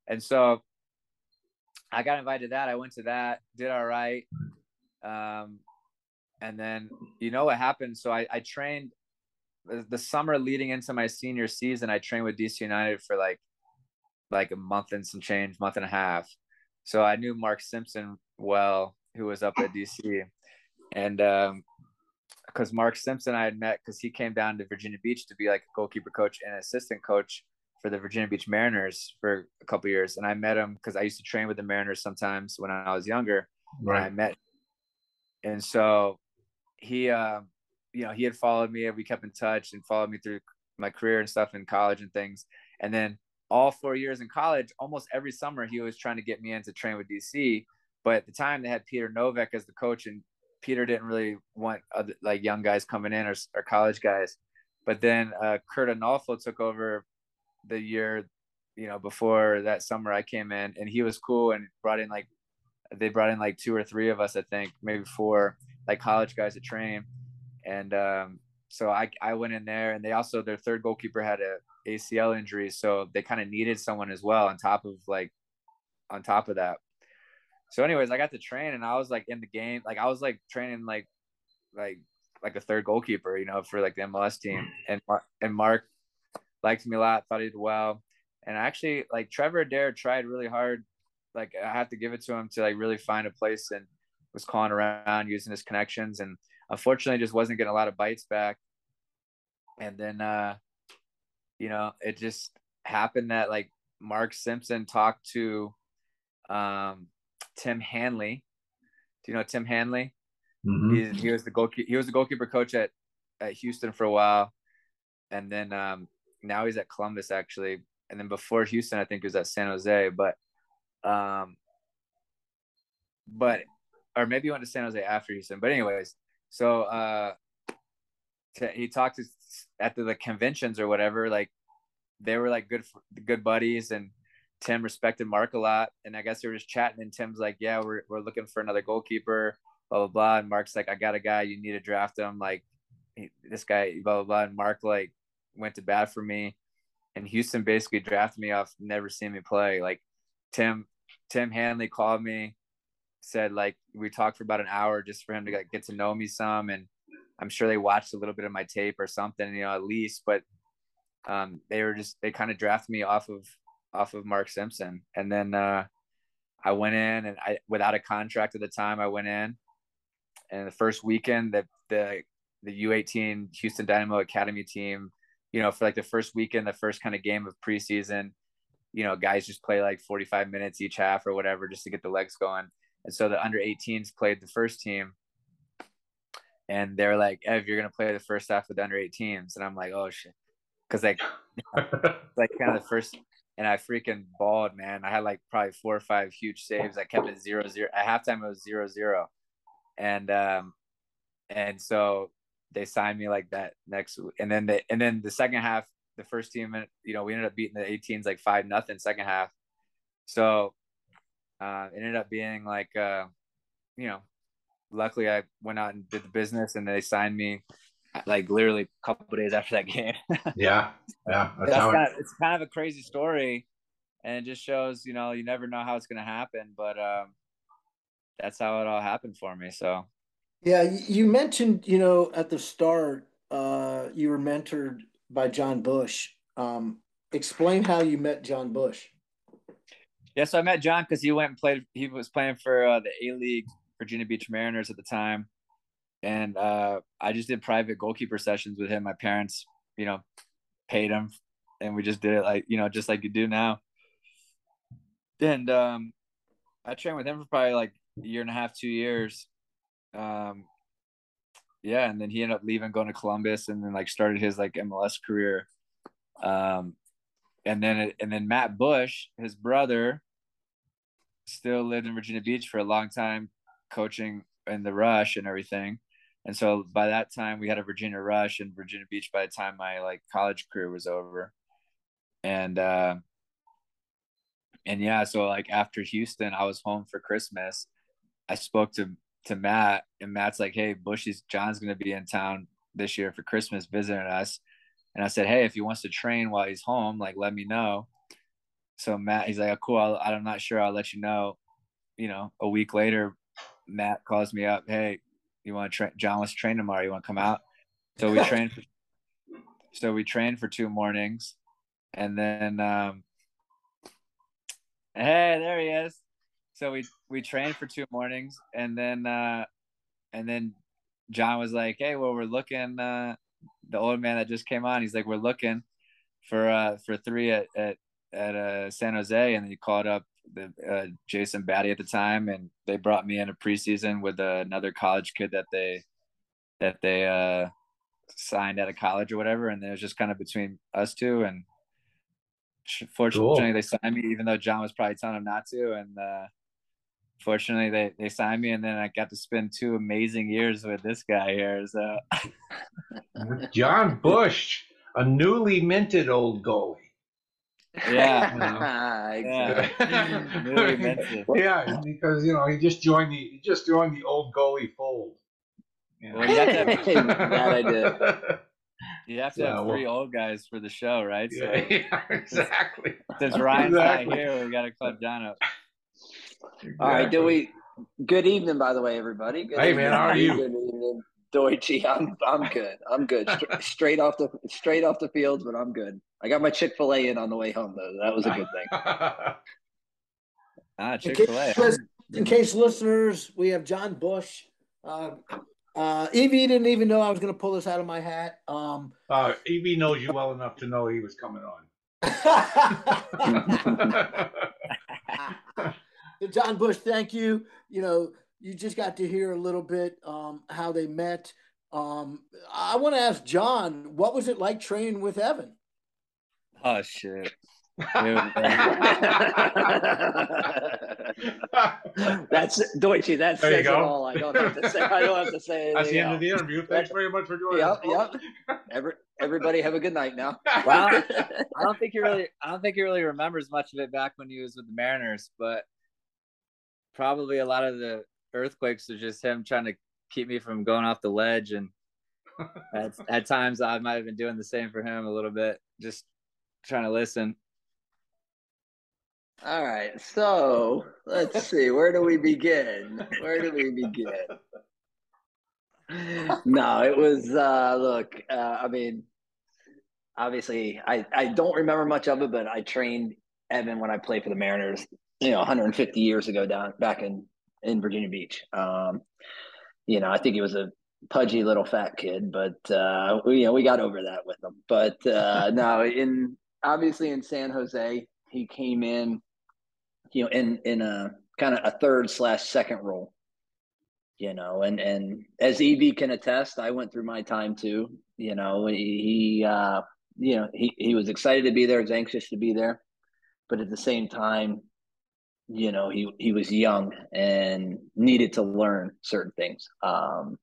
and so I got invited to that. I went to that, did all right. Um, and then you know what happened so i, I trained the, summer leading into my senior season i trained with dc united for like like a month and some change month and a half so i knew mark simpson well who was up at dc and um because mark simpson i had met because he came down to virginia beach to be like a goalkeeper coach and assistant coach for the virginia beach mariners for a couple years and i met him because i used to train with the mariners sometimes when i was younger right. i met and so he, uh, you know, he had followed me. and We kept in touch and followed me through my career and stuff in college and things. And then all four years in college, almost every summer, he was trying to get me in to train with DC. But at the time, they had Peter Nowak as the coach, and Peter didn't really want other, like young guys coming in or, or college guys. But then uh, Curt Onalfo took over the year, you know, before that summer I came in, and he was cool and brought in like they brought in like two or three of us, I think, maybe four, like college guys to train. And um, so I, I went in there and they also, their third goalkeeper had a ACL injury. So they kind of needed someone as well on top of like, on top of that. So anyways, I got to train and I was like in the game, like I was like training like, like, like a third goalkeeper, you know, for like the MLS team. And and Mark liked me a lot, thought he did well. And actually, like Trevor Adair tried really hard like I have to give it to him to like really find a place and was calling around using his connections and unfortunately just wasn't getting a lot of bites back. And then uh you know, it just happened that like Mark Simpson talked to um Tim Hanley. Do you know Tim Hanley? Mm-hmm. He, he was the goalkeeper he was the goalkeeper coach at at Houston for a while. And then um now he's at Columbus actually. And then before Houston, I think he was at San Jose. But um, but or maybe he went to San Jose after Houston. But anyways, so uh, to, he talked to at the, the conventions or whatever. Like they were like good good buddies, and Tim respected Mark a lot. And I guess they were just chatting, and Tim's like, "Yeah, we're we're looking for another goalkeeper." Blah blah blah. And Mark's like, "I got a guy. You need to draft him." Like this guy, blah blah blah. And Mark like went to bat for me, and Houston basically drafted me off never seeing me play. Like Tim Tim Hanley called me, said like we talked for about an hour just for him to like, get to know me some, and I'm sure they watched a little bit of my tape or something, you know, at least. But um, they were just they kind of drafted me off of off of Mark Simpson, and then uh, I went in and I without a contract at the time I went in, and the first weekend that the the U18 Houston Dynamo Academy team, you know, for like the first weekend, the first kind of game of preseason, you know, guys just play like 45 minutes each half or whatever just to get the legs going. And so the under 18s played the first team. And they're like, Ev, you're going to play the first half with the under 18s. And I'm like, oh shit. because like like kind of the first and I freaking balled, man. I had like probably four or five huge saves. I kept it zero zero at halftime. It was zero zero, and um, and so they signed me like that next and then they and then the second half, the first team, you know, we ended up beating the 18s like five nothing second half. So uh, it ended up being like, uh, you know, luckily I went out and did the business and they signed me like literally a couple days after that game. yeah, yeah. That's kind of, it's kind of a crazy story, and it just shows you know you never know how it's going to happen, but um, that's how it all happened for me. So, yeah, you mentioned you know at the start uh, you were mentored by Jon Busch. Um, explain how you met Jon Busch. Yeah, so I met John because he went and played. He was playing for uh, the A League Virginia Beach Mariners at the time, and uh, I just did private goalkeeper sessions with him. My parents, you know, paid him, and we just did it like you know, just like you do now. And um, I trained with him for probably like a year and a half, two years. Um, yeah, and then he ended up leaving, going to Columbus, and then like started his like MLS career. Um, and then and then Matt Busch, his brother, still lived in Virginia Beach for a long time, coaching in the Rush and everything. And so by that time, we had a Virginia Rush in Virginia Beach. By the time my like college career was over, and uh, and yeah, so like after Houston, I was home for Christmas. I spoke to to Matt, and Matt's like, "Hey, Bushy's John's gonna be in town this year for Christmas visiting us." And I said, "Hey, if he wants to train while he's home, like let me know." So Matt, he's like, oh, "Cool, i am not sure. I'll let you know." You know, a week later, Matt calls me up. Hey, you want to train? John to train tomorrow. You want to come out? So we trained. For, so we trained for two mornings, and then um, hey, there he is. So we we trained for two mornings, and then uh, and then John was like, "Hey, well, we're looking." Uh, the old man that just came on, he's like, "We're looking for uh for three at at at uh, San Jose," and he called up the uh, Jason Batty at the time, and they brought me in a preseason with uh, another college kid that they that they uh, signed at a college or whatever, and it was just kind of between us two. And fortunately, cool. they signed me, even though John was probably telling him not to. And uh, fortunately, they they signed me, and then I got to spend two amazing years with this guy here. So, Jon Busch, a newly minted old goalie. Yeah. Ah, yeah. yeah, because you know he just joined the he just joined the old goalie fold. Yeah. Well, you have to have, that I did. You have to yeah, have three well, old guys for the show, right? So, yeah, exactly. Since Ryan's exactly. not here, we got to club down up. Exactly. All right, do we? Good evening, by the way, everybody. Good hey, evening. man, how are you? Good evening. Deutsche, I'm I'm good. I'm good. Straight, straight off the straight off the field, but I'm good. I got my Chick Fil A in on the way home though. That was a good thing. ah, Chick Fil A. In case listeners, we have Jon Busch. Uh, uh, Evie didn't even know I was going to pull this out of my hat. Um, uh, Evie knows you well enough to know he was coming on. Jon Busch, thank you. You know, you just got to hear a little bit um, how they met. Um, I want to ask John, what was it like training with Evan? Oh shit. That's Deutsche. That says it all. I don't have to say. I don't have to say. That's the end else. of the interview. Thanks very much for joining. Yep. Yep. Every, everybody have a good night now. Well, I don't think he really. I don't think he really remembers much of it back when he was with the Mariners, but probably a lot of the earthquakes are just him trying to keep me from going off the ledge and at, at times i might have been doing the same for him a little bit just trying to listen. All right so let's see where do we begin? Where do we begin? No it was uh look uh, i mean obviously i i don't remember much of it but i trained evan when i played for the mariners you know 150 years ago down back in in Virginia Beach. Um, you know, I think he was a pudgy little fat kid, but uh, we, you know, we got over that with him. But uh, no, in obviously in San Jose, he came in, you know, in in a kind of a third slash second role. You know, and and as Evie can attest, I went through my time too. You know, he, he uh, you know, he, he was excited to be there, was anxious to be there. But at the same time, you know, he, he was young and needed to learn certain things. Um,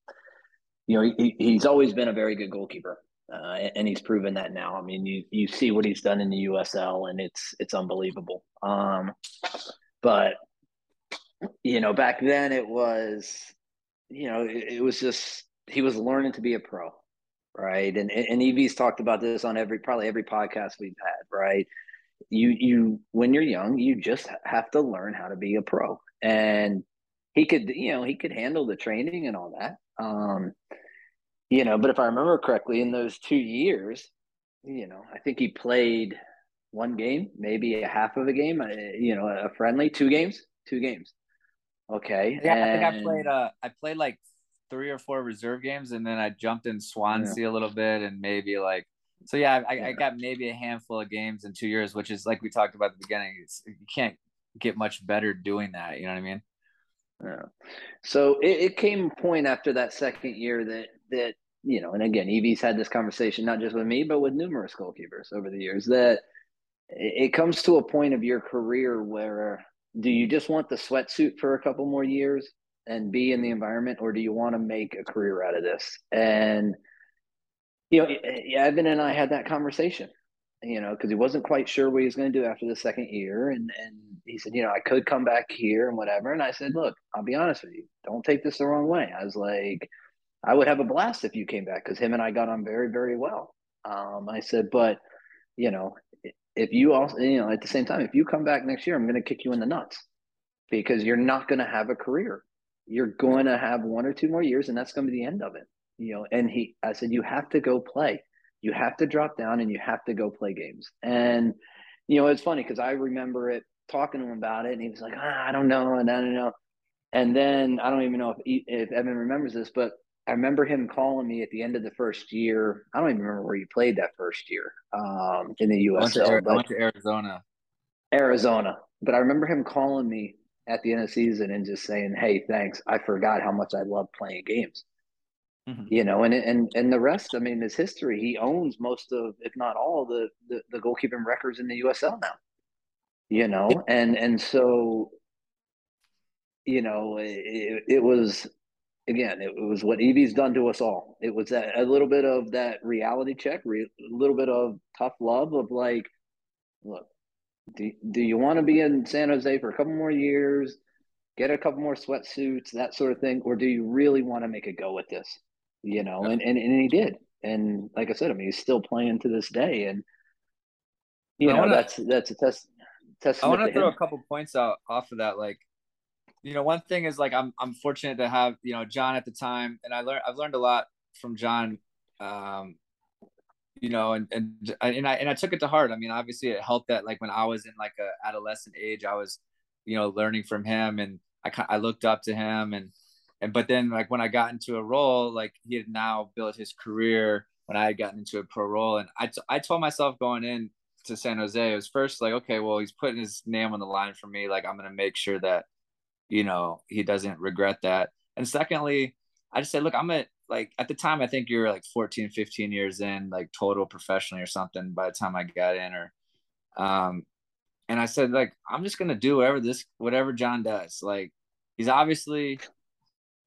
you know, he, he's always been a very good goalkeeper. Uh, and he's proven that now. I mean, you you see what he's done in the USL, and it's it's unbelievable. Um, but you know, back then it was, you know, it, it was just he was learning to be a pro, right? And and Evie's talked about this on every probably every podcast we've had, right? You you when you're young, you just have to learn how to be a pro, and he could you know he could handle the training and all that. Um, you know, but if I remember correctly, in those two years, you know, I think he played one game, maybe a half of a game, uh, you know, a friendly, two games, two games. Okay. Yeah, and... I think I played. Uh, I played like three or four reserve games, and then I jumped in Swansea yeah. a little bit, and maybe like. So yeah, I, I, got maybe a handful of games in two years, which is like we talked about at the beginning. It's, you can't get much better doing that. You know what I mean? Yeah. So it, it came a point after that second year that that you know, and again, Evie's had this conversation not just with me, but with numerous goalkeepers over the years that it comes to a point of your career where do you just want the sweatsuit for a couple more years and be in the environment, or do you want to make a career out of this? And you know, Evan and I had that conversation, you know, because he wasn't quite sure what he was going to do after the second year, and and he said, you know, I could come back here and whatever. And I said, look, I'll be honest with you, don't take this the wrong way. I was like, I would have a blast if you came back because him and I got on very, very well. Um, I said, but you know, if you also, you know, at the same time, if you come back next year, I'm going to kick you in the nuts because you're not going to have a career. You're going to have one or two more years, and that's going to be the end of it. You know, and he, I said, you have to go play. You have to drop down and you have to go play games. And you know, it's funny because I remember it talking to him about it, and he was like, ah, I don't know, and I don't know. And then I don't even know if if Evan remembers this, but I remember him calling me at the end of the first year. I don't even remember where you played that first year um, in the USL. I went, to, I went to Arizona. Arizona. But I remember him calling me at the end of the season and just saying, "Hey, thanks. I forgot how much I love playing games." Mm-hmm. You know, and and and the rest. I mean, is history. He owns most of, if not all, the the, the goalkeeping records in the USL now. You know, and and so, you know, it, it was again, it was what Evie's done to us all. It was that a little bit of that reality check, a little bit of tough love of like, look, do, do you want to be in San Jose for a couple more years, get a couple more sweatsuits, that sort of thing, or do you really want to make a go at this? You know, and, and, and he did. And like I said, I mean, he's still playing to this day. And, you know, wanna, that's, that's a test. I want to throw him. a couple points out off of that. Like, you know, one thing is like I'm I'm fortunate to have you know John at the time, and I learned I've learned a lot from John. Um, you know, and and and I and I took it to heart. I mean, obviously, it helped that like when I was in like a adolescent age, I was, you know, learning from him, and I I looked up to him, and and but then like when I got into a role, like he had now built his career when I had gotten into a pro role, and I, t- I told myself going in to San Jose, it was first like, okay, well, he's putting his name on the line for me. Like, I'm gonna make sure that you know, he doesn't regret that. And secondly, I just said, look, I'm at like at the time I think you were like 14, 15 years in, like total professionally or something by the time I got in or um and I said, like, I'm just gonna do whatever this whatever John does. Like he's obviously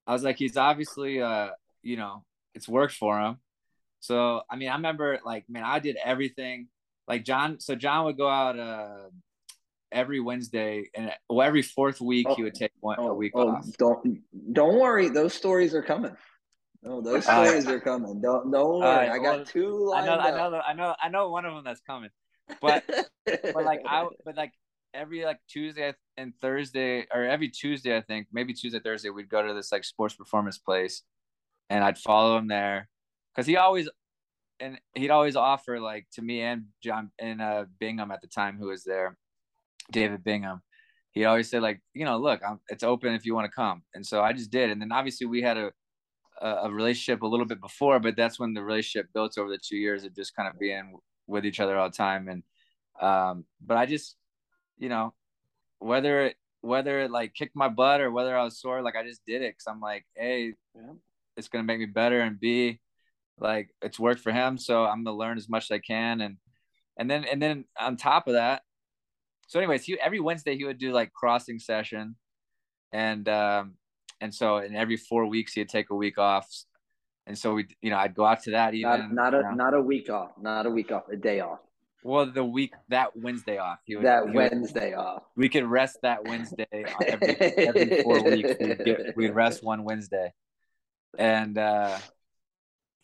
I was like, he's obviously uh, you know, it's worked for him. So I mean, I remember like, man, I did everything. Like John, so John would go out uh every Wednesday and well, every fourth week oh, he would take one oh, a week oh, off. Don't don't worry, those stories are coming. No, those uh, stories uh, are coming. Don't don't worry. Uh, I got well, two. I know, I know, I know, I know one of them that's coming. But but like I but like every like Tuesday and Thursday or every Tuesday I think maybe Tuesday Thursday we'd go to this like sports performance place, and I'd follow him there, because he always and he'd always offer like to me and John and uh Bingham at the time who was there David Bingham, he always said like, you know, look, I'm, it's open if you want to come. And so I just did. And then obviously we had a, a relationship a little bit before, but that's when the relationship built over the two years of just kind of being with each other all the time. And, um, but I just, you know, whether it, whether it like kicked my butt or whether I was sore, like I just did it. Cause I'm like, Hey, yeah. it's going to make me better. And B, like it's worked for him, so I'm gonna learn as much as I can, and and then and then on top of that, so anyways, he every Wednesday he would do like crossing session, and um, and so in every four weeks he'd take a week off, and so we you know I'd go out to that even not, not a you know. not a week off, not a week off, a day off. Well, the week that Wednesday off. He would, that he Wednesday would, off. We could rest that Wednesday every, every four weeks. We'd, get, we'd rest one Wednesday, and uh,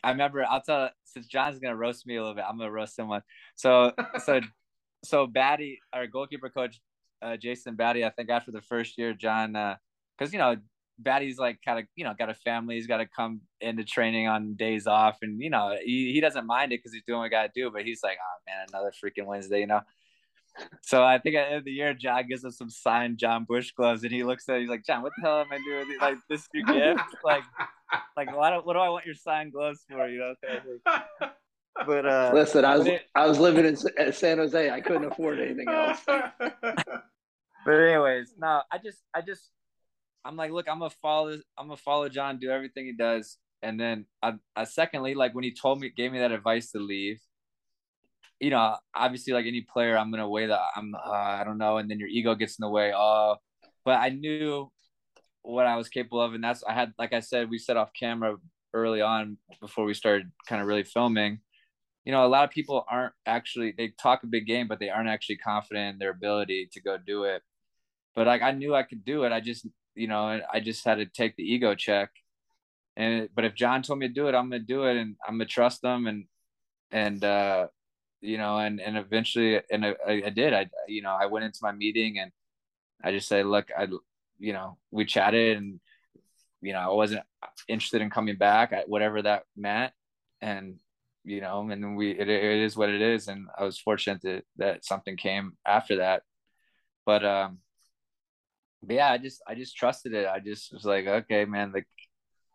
I remember. I'll tell. Since John's gonna roast me a little bit, I'm gonna roast him one. So, so, so Batty, our goalkeeper coach, uh, Jason Batty. I think after the first year, John, because uh, you know Batty's like kind of you know got a family. He's got to come into training on days off, and you know he, he doesn't mind it because he's doing what he got to do. But he's like, oh man, another freaking Wednesday, you know. So I think at the end of the year, John gives us some signed Jon Busch gloves, and he looks at it, he's like, John, what the hell am I doing? Like this is your gift? Like, like what do, what do I want your signed gloves for? You know. But uh, listen, I was it, I was living in San Jose. I couldn't afford anything else. but anyways, no, I just I just I'm like, look, I'm gonna follow I'm gonna follow John, do everything he does. And then I, I secondly, like when he told me, gave me that advice to leave, you know, obviously like any player, I'm gonna weigh that I'm uh, I don't know, and then your ego gets in the way. Oh, but I knew what I was capable of, and that's I had like I said, we set off camera early on before we started kind of really filming. You know, a lot of people aren't actually they talk a big game, but they aren't actually confident in their ability to go do it. But like I knew I could do it. I just you know, I just had to take the ego check. And but if John told me to do it, I'm gonna do it, and I'm gonna trust them, and and uh, you know, and and eventually, and I, I did. I you know, I went into my meeting and I just said, look, I you know, we chatted, and you know, I wasn't interested in coming back, whatever that meant, and you know, and we it, it is what it is, and I was fortunate that that something came after that, but um but yeah, I just I just trusted it. I just was like, okay, man, like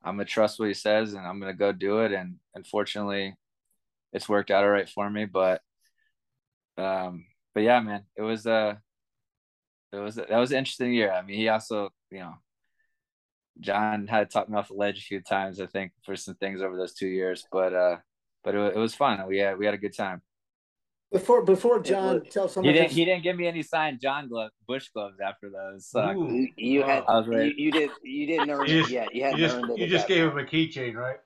I'm gonna trust what he says and I'm gonna go do it. And unfortunately, it's worked out all right for me. But um, but yeah, man, it was uh it was that was an interesting year. I mean, he also, you know, John had to talk me off the ledge a few times, I think, for some things over those two years. But uh, but it, it was fun. We had we had a good time. Before before John tells someone he didn't he didn't give me any signed John glove Bush gloves after those. So you, you had you, you, did you didn't earn you it yet. You, you just, you just gave him a keychain, right?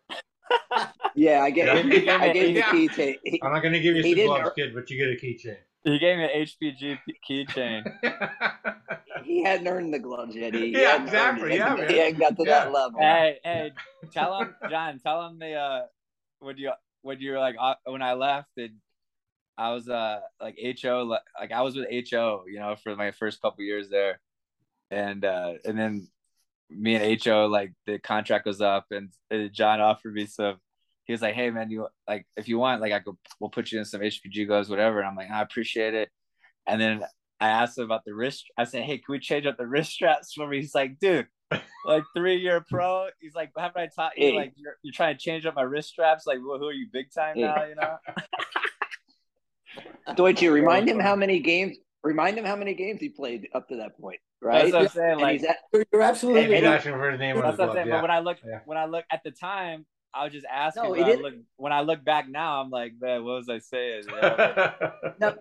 yeah, I get yeah. I gave him yeah. a keychain. I'm not gonna give you some gloves, kid, but you get a keychain. He gave me an HPG keychain. he hadn't earned the gloves yet. He, yeah, exactly. Yeah, man. He hadn't got to yeah. that level. Hey, hey, tell him, John. Tell him the uh, when you when you're like uh, when I left, did I was uh like HO like I was with HO, you know, for my first couple years there. And uh and then me and HO like the contract was up and, and John offered me some he was like, Hey man, you like if you want, like I could we'll put you in some HPG gloves, whatever. And I'm like, I appreciate it. And then I asked him about the wrist. I said, Hey, can we change up the wrist straps for me? He's like, dude, like three year pro. He's like, haven't I taught you? Like, you're, you're trying to change up my wrist straps. Like, well, who are you, big time now? You know? Deutsche, remind him how many games. Remind him how many games he played up to that point, right? That's what I'm saying. Like, at, you're absolutely right. That's what I'm saying. But when I look, yeah. when I look at the time, I was just asking. No, when, I look, when I look back now, I'm like, man, what was I saying? You know? no,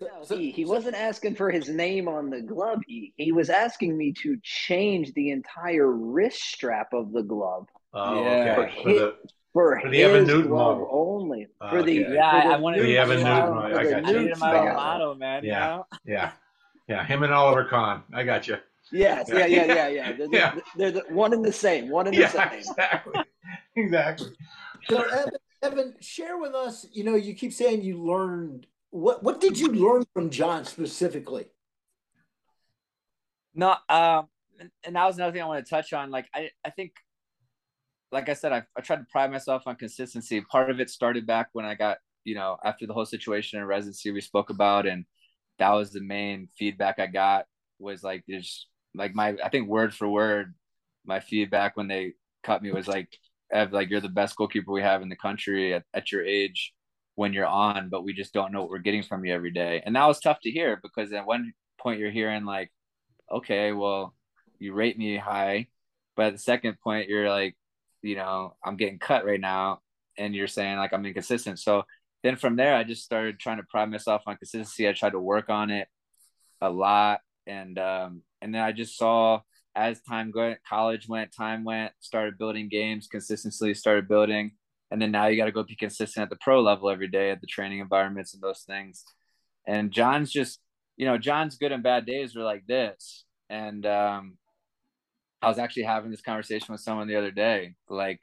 no, he, he wasn't asking for his name on the glove. He, he was asking me to change the entire wrist strap of the glove. Oh, yeah. okay. For, his, for, for the Evan Newton model only for the okay. yeah for I wanted the Evan Newton model. I got you. needed my motto, man. Yeah, you know? yeah, yeah. Him and Oliver Kahn. I got you. Yes, yeah, yeah, yeah, yeah. They're, yeah. they're, the one and the same. One and the yeah, same. Exactly. exactly. So Evan, Evan, share with us. You know, you keep saying you learned. What What did you learn from John specifically? No, um, and that was another thing I want to touch on. Like, I, I think like I said, I, I tried to pride myself on consistency. Part of it started back when I got, you know, after the whole situation in residency we spoke about, and that was the main feedback I got was like there's like my I think word for word, my feedback when they cut me was like, Ev, like you're the best goalkeeper we have in the country at, at your age when you're on, but we just don't know what we're getting from you every day. And that was tough to hear because at one point you're hearing like, okay, well, you rate me high, but at the second point you're like, you know, I'm getting cut right now and you're saying like I'm inconsistent. So then from there, I just started trying to pride myself on consistency. I tried to work on it a lot, and um, and then I just saw as time went, college went, time went, started building games, consistently started building, and then now you got to go be consistent at the pro level every day at the training environments and those things. And John's just, you know, John's good and bad days were like this, and um, I was actually having this conversation with someone the other day, like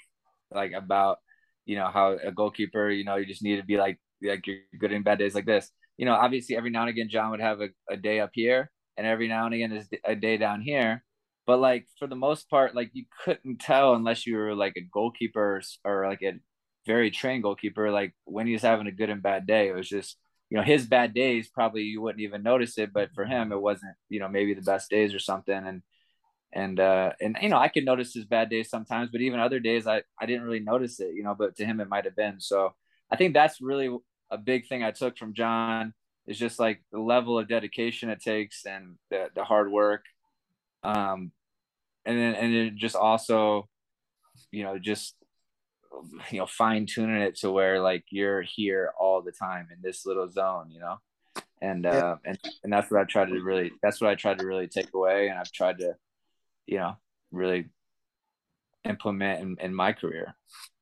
like about you know how a goalkeeper, you know, you just need to be like like you're good in bad days like this. You know, obviously every now and again John would have a, a day up here, and every now and again is a day down here. But like for the most part, like you couldn't tell unless you were like a goalkeeper or, or like a very trained goalkeeper, like when he's having a good and bad day. It was just you know his bad days probably you wouldn't even notice it, but for him it wasn't you know maybe the best days or something and and uh and you know i could notice his bad days sometimes but even other days i i didn't really notice it you know but to him it might have been. So i think that's really a big thing i took from john is just like the level of dedication it takes and the, the hard work. Um and then and then just also you know just you know fine tuning it to where like you're here all the time in this little zone you know? And uh and and that's what i tried to really that's what i tried to really take away and i've tried to you know really implement in, in my career.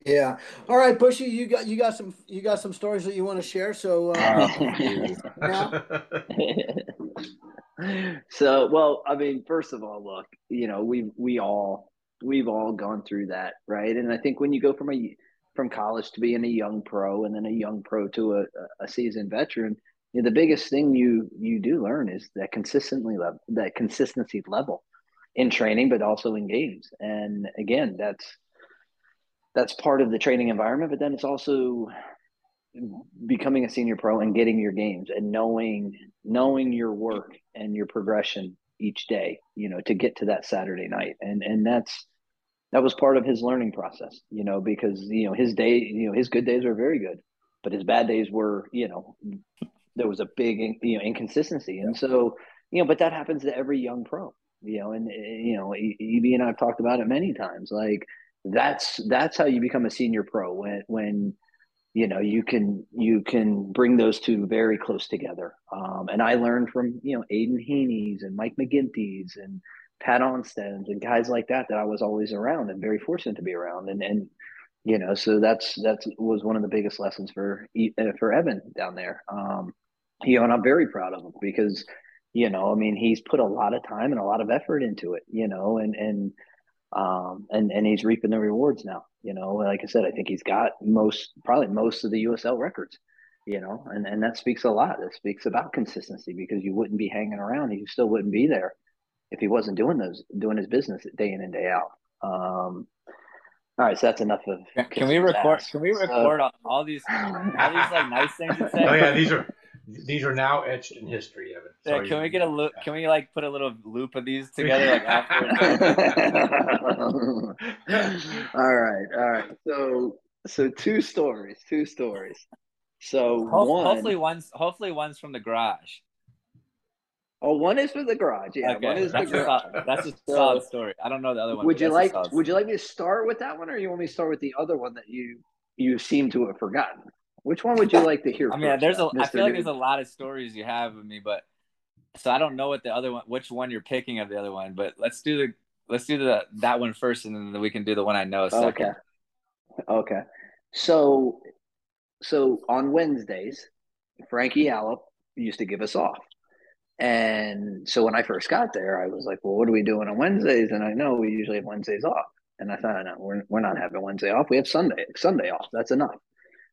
Yeah. All right bushy you got you got some you got some stories that you want to share so uh, so well i mean first of all look you know we we all we've all gone through that right? And i think when you go from a from college to being a young pro and then a young pro to a, a seasoned veteran you know, the biggest thing you you do learn is that consistently level that consistency level in training, but also in games. And again, that's that's part of the training environment. But then it's also becoming a senior pro and getting your games and knowing knowing your work and your progression each day. You know, to get to that Saturday night, and and that's that was part of his learning process. You know, because you know his day, you know, his good days were very good, but his bad days were, you know, there was a big you know inconsistency, and so you know, but that happens to every young pro you know, and eh, you know, EB and I've talked about it many times. Like that's that's how you become a senior pro when when you know you can you can bring those two very close together. Um, and I learned from you know Aiden Heaney's and Mike McGinty's and Pat Onstad's and guys like that that I was always around and very fortunate to be around. And and you know, so that's that's was one of the biggest lessons for uh, for Evan down there. Um, you know, and I'm very proud of him because you know, I mean, he's put a lot of time and a lot of effort into it, you know, and and um and and he's reaping the rewards now. You know, like I said, I think he's got most probably most of the USL records, you know, and and that speaks a lot. It speaks about consistency because you wouldn't be hanging around, he still wouldn't be there if he wasn't doing those doing his business day in and day out. Um, all right, so that's enough of. Can we record? Can we record so, all these all these like nice things to say? Oh yeah, these are these are now etched in history, Evan. Yeah, can we get a loop? Can we like put a little loop of these together, like after? all right, all right. So, so two stories, two stories. So Ho- one, hopefully one's hopefully one's from the garage. Oh, one is from the garage. Yeah, okay. one is that's the garage. A, that's a so, solid story. I don't know the other one. Would you like Would you like me to start with that one, or you want me to start with the other one that you you seem to have forgotten? Which one would you like to hear? I mean, there's a. Mr. I feel like there's a lot of stories you have of me, but so I don't know what the other one, which one you're picking of the other one. But let's do the let's do the that one first, and then we can do the one I know. Second. Okay. Okay. So, so on Wednesdays, Frank Yallop used to give us off. And so when I first got there, I was like, well, what are we doing on Wednesdays? And I know we usually have Wednesdays off. And I thought, no, we're, we're not having Wednesday off. We have Sunday, Sunday off. That's enough.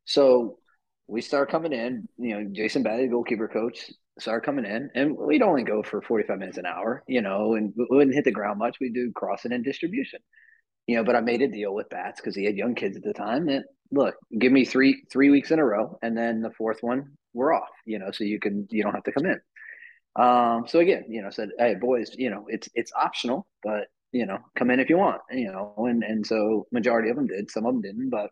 So we start coming in, you know, Jason Batty, goalkeeper coach, started coming in, and we'd only go for 45 minutes an hour, you know, and we wouldn't hit the ground much. We do crossing and distribution, you know, but I made a deal with Bats because he had young kids at the time that look, give me three three weeks in a row, and then the fourth one we're off, you know, so you can you don't have to come in. Um, so again, you know, said, hey boys, you know, it's it's optional, but you know, come in if you want, you know, and and so majority of them did, some of them didn't, but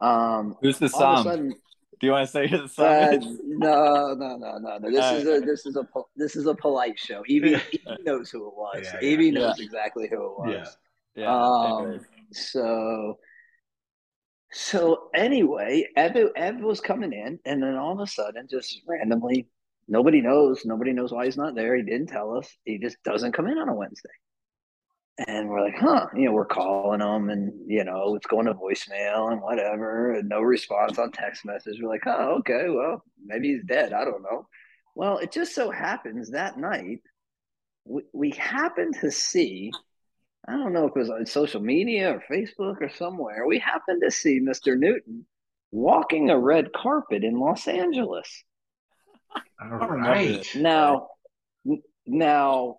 um, who's the sum? Do you want to say who the sum uh, No, no, no, no, no. This is a this is a this is a polite show. Evie, Evie knows who it was. Yeah, Evie yeah. knows yeah. exactly who it was. Yeah. yeah um, so So anyway, Ev, Ev was coming in, and then all of a sudden, just randomly, nobody knows. Nobody knows why he's not there. He didn't tell us. He just doesn't come in on a Wednesday. And we're like, huh, you know, we're calling him and, you know, oh, it's going to voicemail and whatever, and no response on text message. We're like, oh, okay, well, maybe he's dead. I don't know. Well, it just so happens that night, we, we happened to see, I don't know if it was on social media or Facebook or somewhere, we happened to see Mr. Newton walking a red carpet in Los Angeles. All right. Now, now,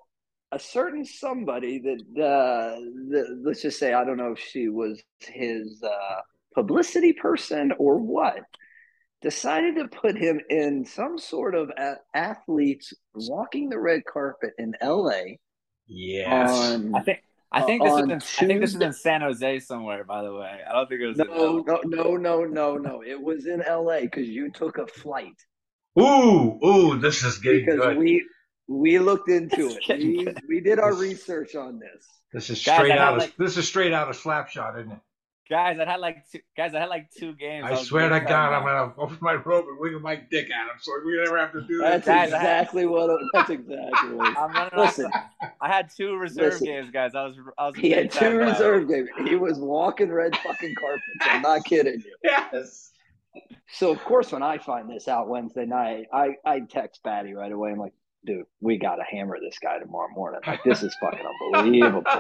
a certain somebody that, uh, that let's just say I don't know if she was his uh, publicity person or what decided to put him in some sort of a- athletes walking the red carpet in LA. Yes. On, I think I think this is On in, I think this is in San Jose somewhere. By the way, I don't think it was. in no, LA. no, no, no, no, no. It was in LA because you took a flight Ooh, ooh, this is getting because good. we we looked into it. We, we did our research on this. This is straight I had out of like- this is straight out of Slapshot, isn't it? Guys, I had like two, guys, I had like two games. I was swear to God, I'm gonna open my robe and wiggle my dick at him, so we never have to do that. That's. Guys, I had- exactly what. That's exactly what. I'm running Listen, off- I had two reserve Listen. games, guys. I was I was he had two reserve games. He was walking red fucking carpets. I'm not kidding you. Yes. So of course, when I find this out Wednesday night, I I text Batty right away. I'm like, dude, we got to hammer this guy tomorrow morning. Like this is fucking unbelievable.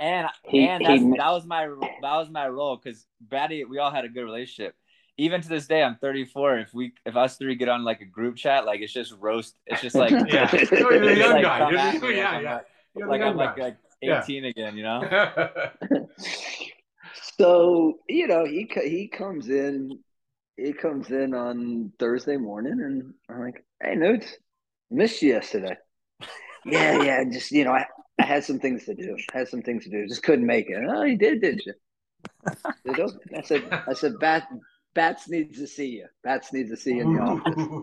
And he, and he, that was my that was my role because Batty, we all had a good relationship. Even to this day, I'm 34. If we if us three get on like a group chat, like it's just roast. It's just like Yeah. You're the young like guy. You're at just, me yeah, like I'm yeah. like, You're the like young I'm guy. like Yeah. 18 again, you know. so you know he he comes in he comes in on Thursday morning and I'm like hey Nudes missed you yesterday. Yeah yeah just you know I, I had some things to do had some things to do just couldn't make it. Oh you did did you? I said. I said I Bat Bats needs to see you. Bats needs to see you in the office.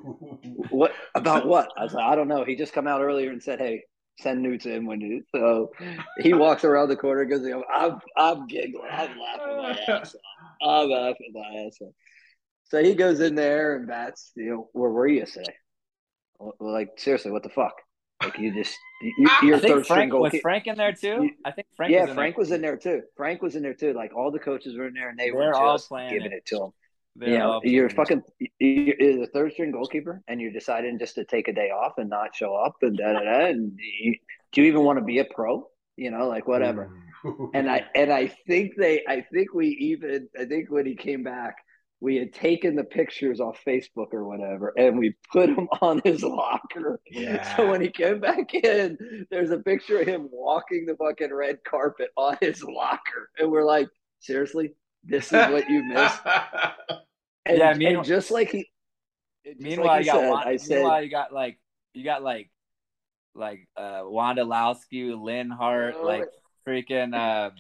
What about what? I was like I don't know. He just come out earlier and said hey send Newts in when you so he walks around the corner because I'm I'm giggling. I'm laughing my ass off. I'm laughing my ass off. So he goes in there and bats you know where were you well, like seriously what the fuck like you just you, you're I third string Frank was goalkeeper Frank in there too. You- I think Frank. yeah was in Frank there. was in there too Frank was in there too like all the coaches were in there and they were They're all just playing giving it. it to him They're you know, you're playing. fucking you're the third string goalkeeper, and you're deciding just to take a day off and not show up, and da da da. And you, do you even want to be a pro? You know, like whatever. Mm. And I and I think they, I think we even, I think when he came back, we had taken the pictures off Facebook or whatever, and we put them on his locker. Yeah. So when he came back in, there's a picture of him walking the fucking red carpet on his locker, and we're like, seriously, this is what you missed. And, Yeah, and meanwhile- just like he, just Meanwhile, like you got said, Wanda, I said, meanwhile you got like you got like like uh Wondolowski, Lynn Hart, Oh, like freaking uh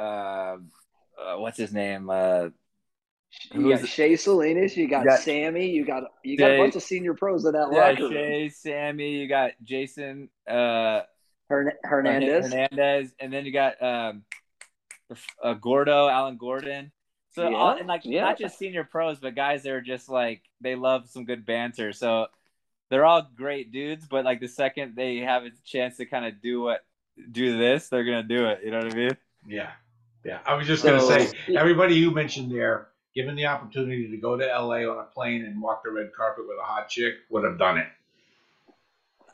uh, uh what's his name? Uh you got who's- Shea Salinas, you got, You got- Sammy, you got you got Jay- a bunch of senior pros in that yeah, locker room. Shea, Sammy, you got Jason uh Hern- Hernandez. Hernandez, and then you got um uh, Gordo, Alan Gordon. So Yeah, all, and like yeah. not just senior pros, but guys that are just like they love some good banter. So they're all great dudes, but like the second they have a chance to kind of do what do this, they're gonna do it. You know what I mean? Yeah, yeah. I was just So- gonna say, everybody you mentioned there, given the opportunity to go to LA on a plane and walk the red carpet with a hot chick, would have done it.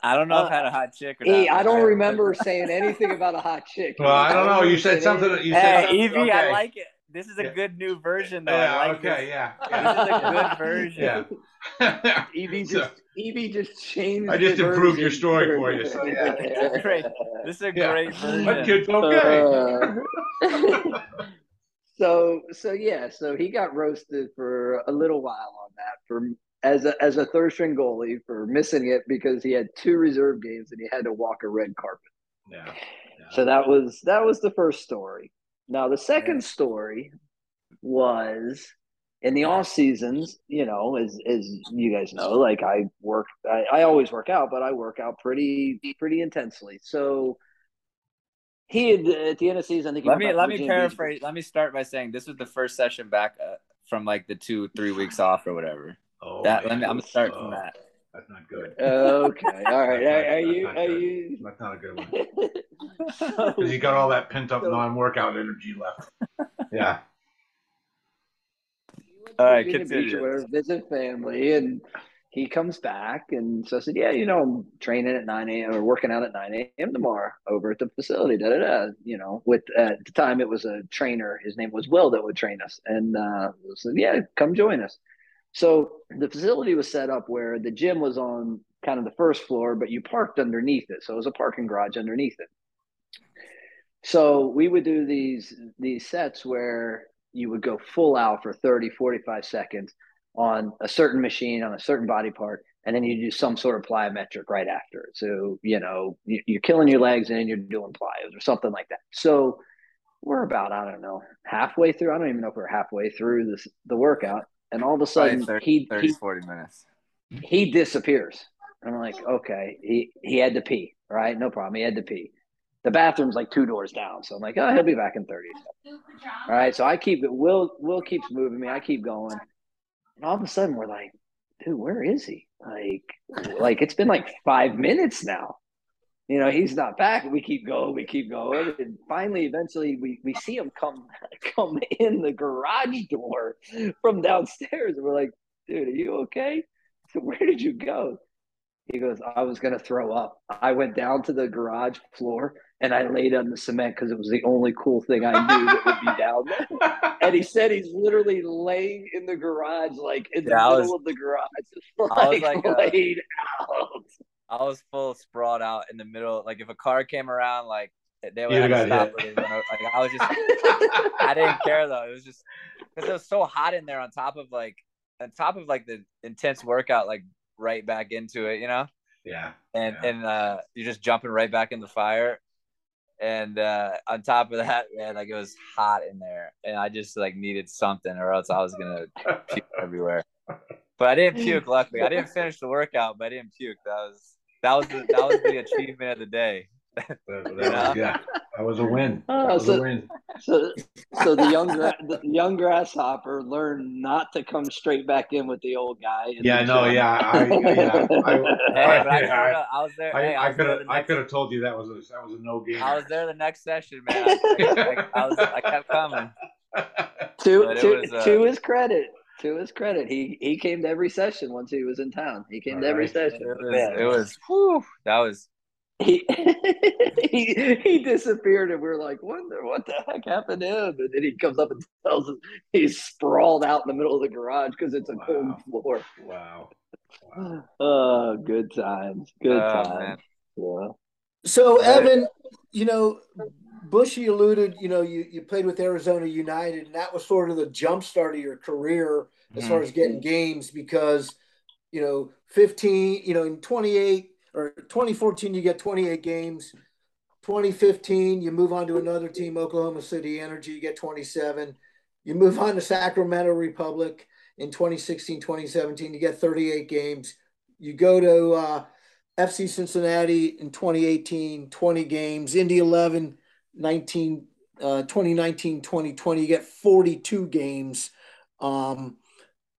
I don't know if Uh, I had a hot chick or Hey, not. I don't but- remember saying anything about a hot chick. Well, I don't know. You said something. anything- You said Hey, something- Evie, I like it. This is a Yeah. good new version, though. Yeah. I like okay. this. Yeah. This is a yeah. good version. Yeah. Evie So- just Evie just changed. I just the improved your story for you, so yeah. Great. This is a Yeah. great version. That kid's okay. Uh, so so yeah, so he got roasted for a little while on that for as a as a third string goalie for missing it because he had two reserve games and he had to walk a red carpet. yeah. So that was that was the first story. Now the second story was in the off seasons, you know, as as you guys know, like I work I, I always work out, but I work out pretty pretty intensely. So he had at the end of the season, I think Let me back to let me Virginia Beach. paraphrase. Let me start by saying this was the first session back uh, from like the two three weeks off or whatever. Oh, that let me, I'm gonna start oh, from that. That's not good. Okay, all right. Are, are you? Are good. you? That's not a good one. Because you got all that pent up so, non-workout energy left. Yeah. All right, continue. Where visit family, and he comes back, and so I said, "Yeah, you know, I'm training at 9 a.m. or working out at 9 a.m. tomorrow over at the facility." Da da da. You know, with at the time it was a trainer. His name was Will that would train us, and uh, said, "Yeah, come join us." So the facility was set up where the gym was on kind of the first floor, but you parked underneath it. So it was a parking garage underneath it. So we would do these these sets where you would go full out for 30, 45 seconds on a certain machine on a certain body part, and then you do some sort of plyometric right after. So, you know, you're killing your legs and then you're doing plyos or something like that. So we're about, I don't know, halfway through. I don't even know if we're halfway through this the workout. And all of a sudden 30, he 30, he, 40 minutes. He disappears. I'm like, okay, he, he had to pee, right? No problem. He had to pee the bathroom's like two doors down. So I'm like, oh, he'll be back in 30. All right. So I keep it. Will Will keeps moving me. I keep going. And all of a sudden we're like, dude, where is he? Like, like it's been like five minutes now. You know, he's not back. We keep going, we keep going. And finally, eventually we, we see him come come in the garage door from downstairs. And we're like, dude, are you okay? So where did you go? He goes, I was to throw up. I went down to the garage floor and I laid on the cement because it was the only cool thing I knew that would be down there. and he said he's literally laying in the garage, like in the yeah, middle was, of the garage, like, I was like uh, laid uh, out. I was full sprawled out in the middle. Like if a car came around, like they would have to stop. Like I was just, I didn't care though. It was just because it was so hot in there. On top of like, on top of like the intense workout, like right back into it, you know? Yeah. And yeah. and uh you're just jumping right back in the fire. And uh on top of that, man, like it was hot in there. And I just like needed something or else I was gonna puke everywhere. But I didn't puke, luckily. I didn't finish the workout, but I didn't puke. That was that was the, that was the achievement of the day. that, that was, yeah, that was a win. Oh, that was so, a win. So, so the young the young grasshopper learned not to come straight back in with the old guy. Yeah, no, yeah, I, yeah. I, hey, I, I, I, was there. I, hey, I, could have I could have told you that was a that was a no game. I was there the next session, man. I, I was I kept coming. To to, was, uh, to his credit, to his credit, he he came to every session once he was in town. He came to every right. session. It was, it was whew, that was he he he disappeared and we are like wonder what the heck happened to him and then he comes up and tells us he's sprawled out in the middle of the garage because it's a wow. cold floor wow, wow. oh good times good oh, times yeah so evan you know bushy alluded you know you, you played with arizona united and that was sort of the jump start of your career as mm-hmm. far as getting games because you know 15 you know in 28 or 2014 you get 28 games. 2015 you move on to another team oklahoma city energy you get 27 you move on to sacramento republic in 2016 2017 you get 38 games. You go to uh, fc cincinnati in 2018 20 games. Indy 11 19 uh, 2019 2020 you get 42 games. Um,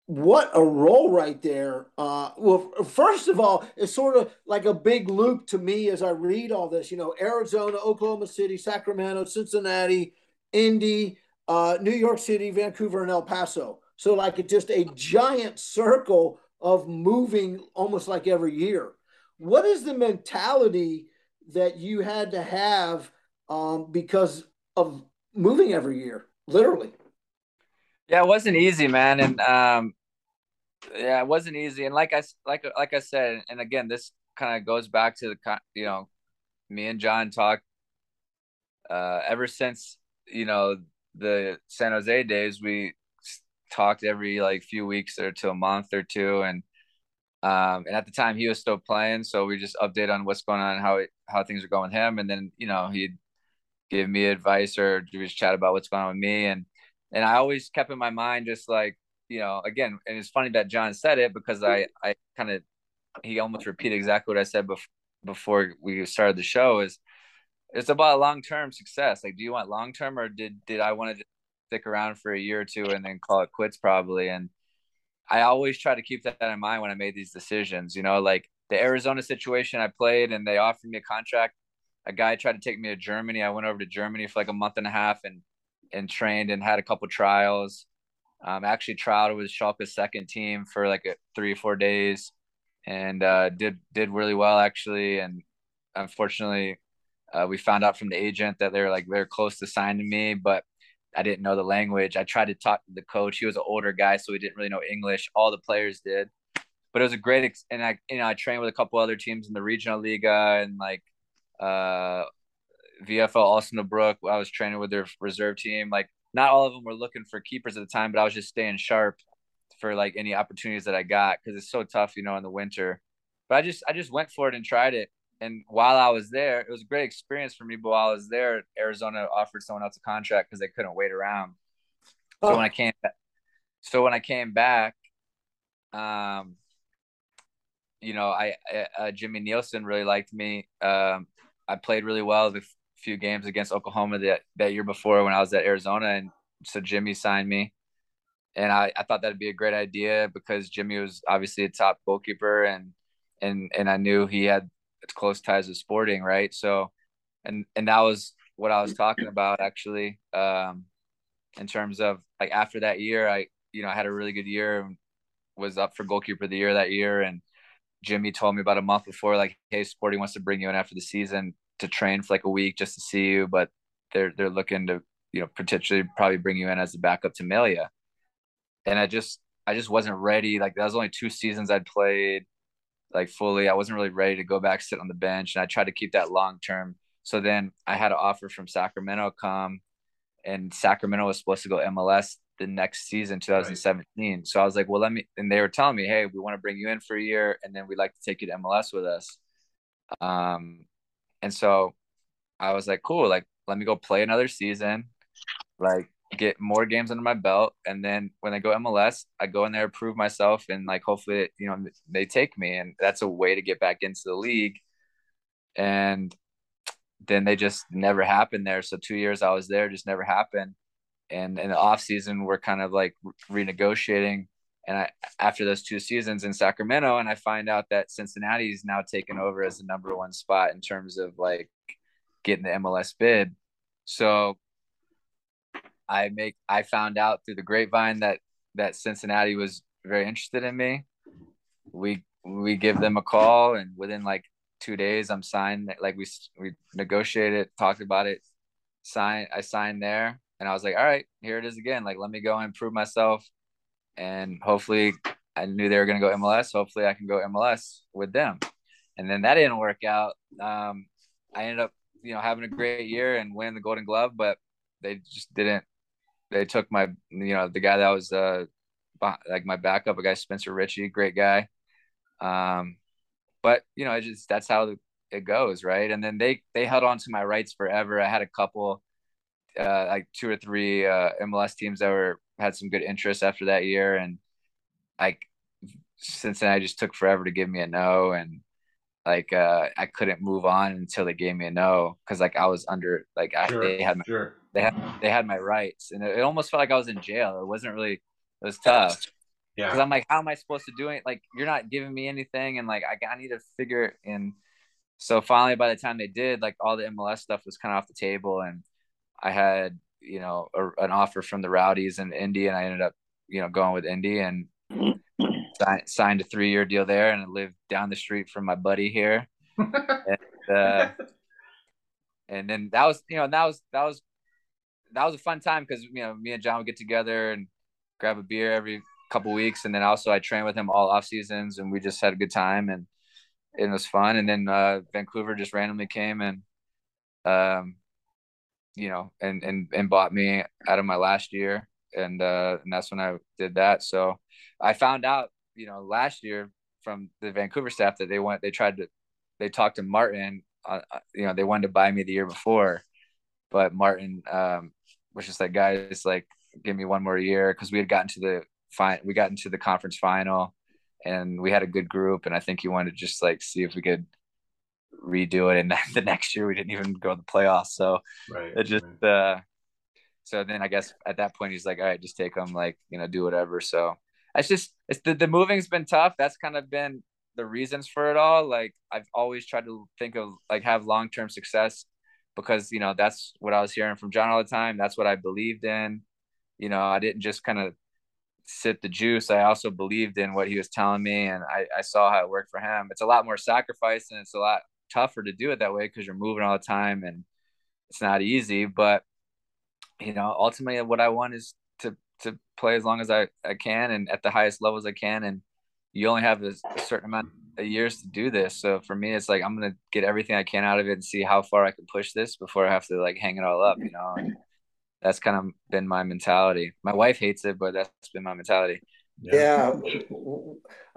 what a role right there. Uh, well, first of all, it's sort of like a big loop to me as I read all this. You know, Arizona, Oklahoma City, Sacramento, Cincinnati, Indy, uh, New York City, Vancouver, and El Paso. So, like, it's just a giant circle of moving almost like every year. What is the mentality that you had to have um, because of moving every year, literally? Yeah, it wasn't easy, man, and um, yeah, it wasn't easy. And like I like like I said, and again, this kind of goes back to the you know, me and John talked uh, ever since you know the San Jose days. We talked every like few weeks or to a month or two, and um, and at the time he was still playing, so we just update on what's going on, how how things are going with him, and then you know he'd give me advice or just chat about what's going on with me, and and I always kept in my mind just like you know again, and it's funny that John said it because I I kind of he almost repeated exactly what I said before before we started the show is it's about long term success. Like, do you want long term or did did I want to stick around for a year or two and then call it quits probably. And I always try to keep that in mind when I made these decisions. You know, like the Arizona situation, I played and they offered me a contract. A guy tried to take me to Germany. I went over to Germany for like a month and a half and and trained and had a couple trials. Um, actually trialed with Schalke's second team for like a, three or four days, and uh, did did really well actually. And unfortunately, uh, we found out from the agent that they're like they're close to signing me, but I didn't know the language. I tried to talk to the coach. He was an older guy, so he didn't really know English. All the players did, but it was a great. Ex- and I, you know, I trained with a couple other teams in the regional liga and like uh, VFL Osnabrück. I was training with their reserve team. Like, not all of them were looking for keepers at the time, but I was just staying sharp for like any opportunities that I got because it's so tough, you know, in the winter. But I just, I just went for it and tried it. And while I was there, it was a great experience for me. But while I was there, Arizona offered someone else a contract because they couldn't wait around. So oh. when I came, back, so when I came back, um, you know, I uh, Jimmy Nielsen really liked me. Um, I played really well the few games against Oklahoma that that year before when I was at Arizona, and so Jimmy signed me, and I, I thought that'd be a great idea because Jimmy was obviously a top goalkeeper, and and and I knew he had close ties with Sporting, right? So, and and that was what I was talking about actually, um, in terms of like after that year, I you know I had a really good year, and was up for goalkeeper of the year that year, and Jimmy told me about a month before, like, hey, Sporting wants to bring you in after the season to train for like a week just to see you, but they're they're looking to you know potentially probably bring you in as a backup to Melia. And I just I just wasn't ready. Like that was only two seasons I'd played like fully. I wasn't really ready to go back sit on the bench, and I tried to keep that long term. So then I had an offer from Sacramento come, and Sacramento was supposed to go MLS the next season, 2017. Right. So I was like, well, let me. And they were telling me, hey, we want to bring you in for a year, and then we'd like to take you to MLS with us. Um, and so I was like, cool, like let me go play another season, like get more games under my belt, and then when I go MLS, I go in there, prove myself, and like hopefully, you know, they take me, and that's a way to get back into the league. And then they just never happened there. So two years I was there just never happened and in the off season we're kind of like renegotiating and I after those two seasons in Sacramento and I find out that Cincinnati is now taken over as the number one spot in terms of like getting the MLS bid. So I make I found out through the grapevine that that Cincinnati was very interested in me. We we give them a call and within like 2 days I'm signed like we we negotiated, talked about it, signed I signed there and I was like, all right, here it is again. Like, let me go and prove myself. And hopefully, I knew they were going to go MLS. Hopefully, I can go MLS with them. And then that didn't work out. Um, I ended up, you know, having a great year and winning the Golden Glove, but they just didn't. They took my, you know, the guy that was uh, like my backup, a guy Spencer Richey, great guy. Um, but you know, it just that's how it goes, right? And then they they held on to my rights forever. I had a couple uh, like two or three uh, MLS teams that were had some good interest after that year, and like Cincinnati just took forever to give me a no, and like uh, I couldn't move on until they gave me a no because like I was under like sure, I, they had my sure. they had they had my rights, and it, it, almost felt like I was in jail. It wasn't really it was tough. Yeah, because I'm like, how am I supposed to do it? Like you're not giving me anything, and like I, I need to figure it. And so finally, by the time they did, like all the MLS stuff was kind of off the table, and I had you know a, an offer from the Rowdies in Indy, and I ended up you know going with Indy and signed a three year deal there, and I lived down the street from my buddy here. and, uh, and then that was you know that was that was that was a fun time because you know me and John would get together and grab a beer every couple weeks, and then also I trained with him all off seasons, and we just had a good time and it was fun. And then uh, Vancouver just randomly came and um, you know, and and and bought me out of my last year, and uh, and that's when I did that. So I found out, you know, last year from the Vancouver staff that they went, they tried to, they talked to Martin, uh, uh you know, they wanted to buy me the year before, but Martin um, was just like, guys, like, give me one more year. Because we had gotten to the fine, we got into the conference final, and we had a good group, and I think he wanted to just like see if we could redo it. And the next year we didn't even go to the playoffs. So right, it just, right. uh, So then I guess at that point he's like, all right, just take them, like you know, do whatever. So it's just it's the the moving's been tough. That's kind of been the reasons for it all. Like I've always tried to think of like have long term success because you know that's what I was hearing from John all the time. That's what I believed in. You know, I didn't just kind of sip the juice. I also believed in what he was telling me, and I, I saw how it worked for him. It's a lot more sacrifice, and it's a lot tougher to do it that way because you're moving all the time, and it's not easy. But you know, ultimately, what I want is to to play as long as I, I can and at the highest levels I can. And you only have a, a certain amount of years to do this. So for me, it's like I'm gonna get everything I can out of it and see how far I can push this before I have to like hang it all up. You know, and that's kind of been my mentality. My wife hates it, but that's been my mentality. Yeah, yeah.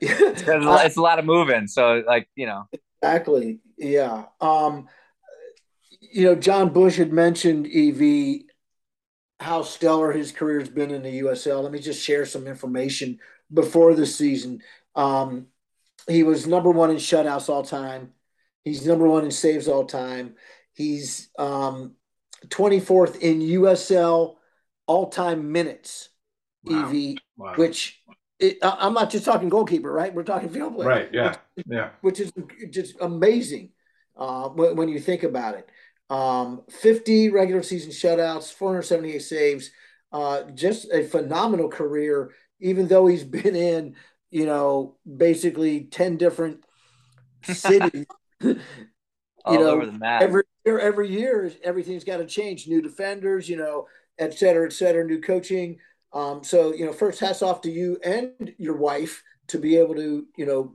it's, it's a lot of moving. So like you know, exactly. Yeah. Um, you know, Jon Busch had mentioned EV, how stellar his career has been in the USL. Let me just share some information before the season. Um, he was number one in shutouts all time. He's number one in saves all time. He's um, 24th in USL all time minutes, wow. EV, wow. which it, I'm not just talking goalkeeper, right? We're talking field player. Right. Yeah. Yeah. Which is just amazing uh, when, when you think about it. Um, 50 regular season shutouts, 478 saves. Uh, just a phenomenal career, even though he's been in, you know, basically 10 different cities. you All know, over the map. Every year, every year, everything's got to change. New defenders, you know, et cetera, et cetera, new coaching. Um, so, you know, first hats off to you and your wife to be able to, you know,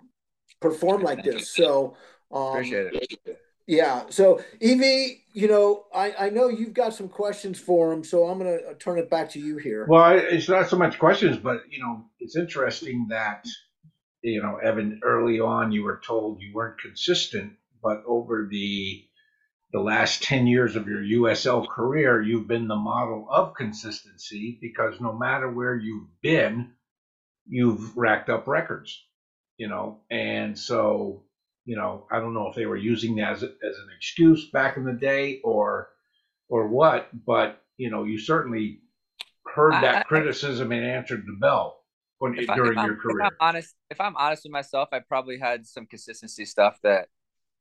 perform like this. So, um, appreciate it. Yeah. So Evie, you know, I, I know you've got some questions for him, so I'm going to turn it back to you here. Well, it's not so much questions, but you know, it's interesting that you know, Evan, early on you were told you weren't consistent, but over the the last 10 years of your USL career, you've been the model of consistency because no matter where you've been, you've racked up records, you know, and so you know, I don't know if they were using that as, as an excuse back in the day or or what, but you know, you certainly heard that I, criticism and answered the bell when, during your career. If I'm honest, if I'm honest with myself, I probably had some consistency stuff that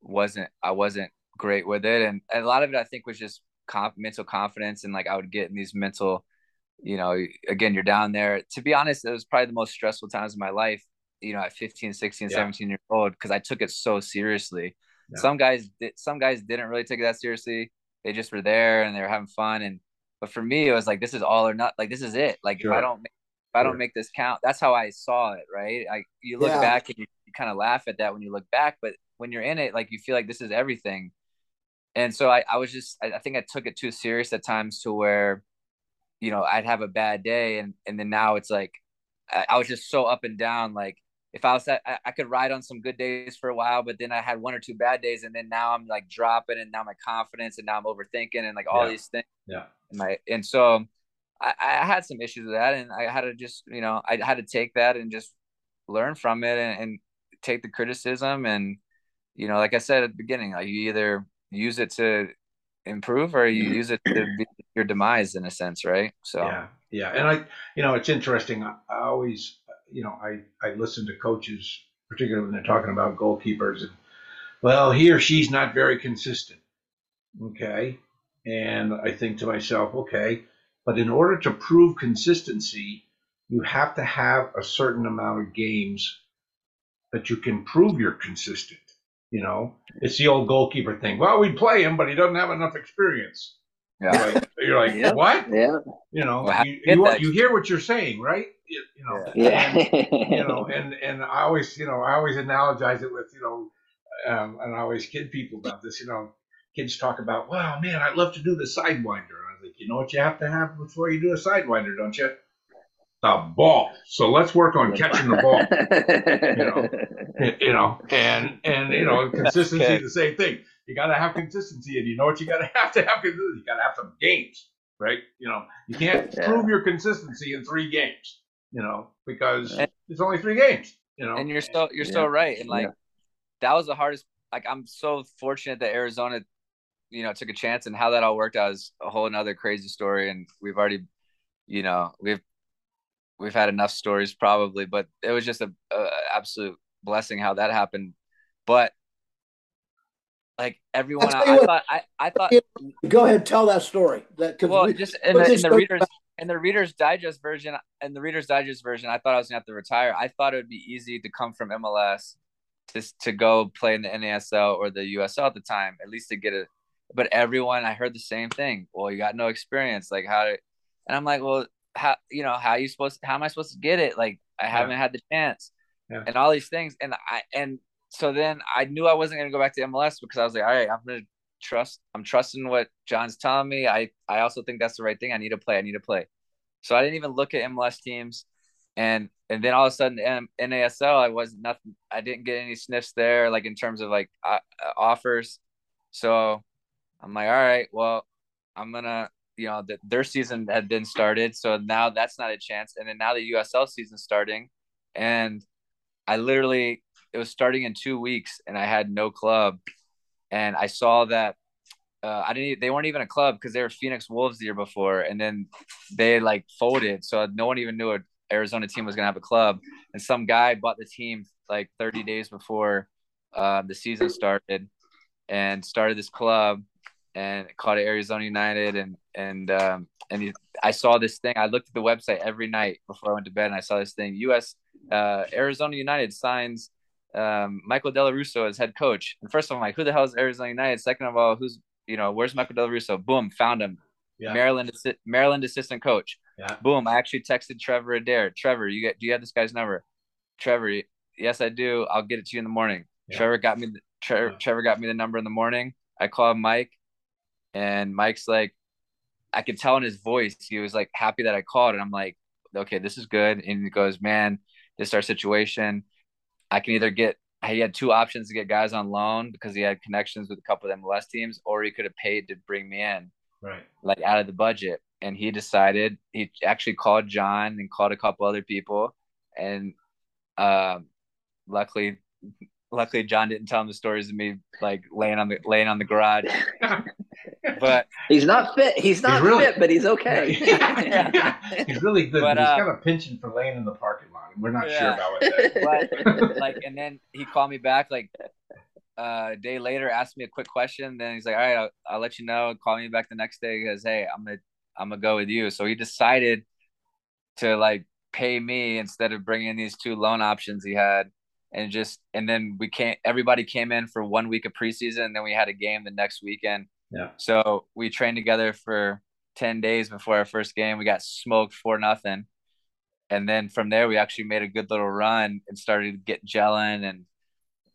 wasn't I wasn't great with it, and, and a lot of it I think was just comp, mental confidence and like I would get in these mental, you know, again you're down there. To be honest, it was probably the most stressful times of my life you know at 15 16 yeah. 17 years old because i took it so seriously yeah. some guys some guys didn't really take it that seriously they just were there and they were having fun and but for me it was like this is all or not like this is it like sure. if i don't if i don't make this count that's how i saw it right like you look yeah. back and you, you kind of laugh at that when you look back but when you're in it like you feel like this is everything and so i, I was just I, I think i took it too serious at times to where you know i'd have a bad day and and then now it's like I, I was just so up and down like if I was at, I, I could ride on some good days for a while, but then I had one or two bad days, and then now I'm like dropping, and now my confidence, and now I'm overthinking, and like all yeah. these things. Yeah. And my and so I, I had some issues with that, and I had to just you know I had to take that and just learn from it and, and take the criticism, and you know like I said at the beginning, like you either use it to improve or you mm-hmm. use it to be your demise in a sense, right? So yeah, yeah, and I you know it's interesting. I, I always you know, I, I listen to coaches, particularly when they're talking about goalkeepers, and well, he or she's not very consistent. Okay. And I think to myself, okay, but in order to prove consistency, you have to have a certain amount of games that you can prove you're consistent. You know, it's the old goalkeeper thing. Well, we play him, but he doesn't have enough experience. Yeah. You're like, you're like yeah. what? Yeah. You know, well, you, you, you, hear what you're saying, right? You, you know, yeah. And, you know, and, and I always, you know, I always analogize it with, you know, um, and I always kid people about this, you know, kids talk about, wow, man, I'd love to do the sidewinder. I was like, you know what you have to have before you do a sidewinder, don't you? The ball. So let's work on catching the ball. you know, you know, and and you know, consistency, the same thing you got to have consistency, and you know what you got to have to have consistency. You got to have some games, right? You know, you can't yeah. prove your consistency in three games, you know, because and, it's only three games, you know. And you're so you're yeah. so right, and like yeah. that was the hardest. Like I'm so fortunate that Arizona you know, took a chance and how that all worked out is a whole another crazy story. And we've already, you know, we've, we've had enough stories probably, but it was just a, a absolute blessing how that happened. But like everyone, I, I, thought, I, I thought, go ahead, tell that story. That well, we, just in the, in the readers, in the Reader's Digest version, in the Reader's Digest version, I thought I was gonna have to retire. I thought it would be easy to come from MLS to to go play in the NASL or the USL at the time, at least to get it. But everyone, I heard the same thing. Well, you got no experience. Like how? To, and I'm like, well, how you know how you supposed? To, how am I supposed to get it? Like I haven't had the chance, yeah. and all these things. And I and so then I knew I wasn't gonna go back to MLS because I was like, all right, I'm gonna trust. I'm trusting what John's telling me. I I also think that's the right thing. I need to play. I need to play. So I didn't even look at MLS teams, and and then all of a sudden in NASL I was nothing. I didn't get any sniffs there, like in terms of like uh, offers. So I'm like, all right, well, I'm gonna. You know, that their season had been started, so now that's not a chance. And then now the USL season starting, and I literally it was starting in two weeks, and I had no club, and I saw that uh, I didn't. They weren't even a club because they were Phoenix Wolves the year before, and then they like folded. So no one even knew an Arizona team was gonna have a club. And some guy bought the team like 30 days before uh, the season started, and started this club and called it Arizona United. And and um, and he, I saw this thing. I looked at the website every night before I went to bed, and I saw this thing. U.S. Uh, Arizona United signs um, Michael Dellorusso as head coach. And first of all, I'm like, who the hell is Arizona United? Second of all, who's you know, where's Michael Dellorusso? Boom, found him. Yeah. Maryland, Maryland assistant coach. Yeah. Boom. I actually texted Trevor Adair. Trevor, you get? Do you have this guy's number? Trevor, yes, I do. I'll get it to you in the morning. Yeah. Trevor got me. The. Trevor got me the number in the morning. I called Mike, and Mike's like, I could tell in his voice he was like happy that I called, and I'm like, okay, this is good. And he goes, man, this is our situation. I can either get he had two options to get guys on loan because he had connections with a couple of MLS teams, or he could have paid to bring me in, right? Like out of the budget. And he decided he actually called John and called a couple other people, and um, luckily, luckily John didn't tell him the stories of me like laying on the laying on the garage. but he's not fit. He's not he's really, fit, but he's okay. yeah. He's really good. But, uh, he's got a penchant for laying in the parking lot. We're not yeah. sure about it. But like, and then he called me back like uh, a day later, asked me a quick question. Then he's like, "All right, I'll, I'll let you know." Call me back the next day. He goes, "Hey, I'm gonna I'm gonna go with you." So he decided to like pay me instead of bringing these two loan options he had and just and then we came everybody came in for one week of preseason and then we had a game the next weekend yeah. So we trained together for 10 days before our first game. We got smoked for nothing. And then from there, we actually made a good little run and started to get gelling.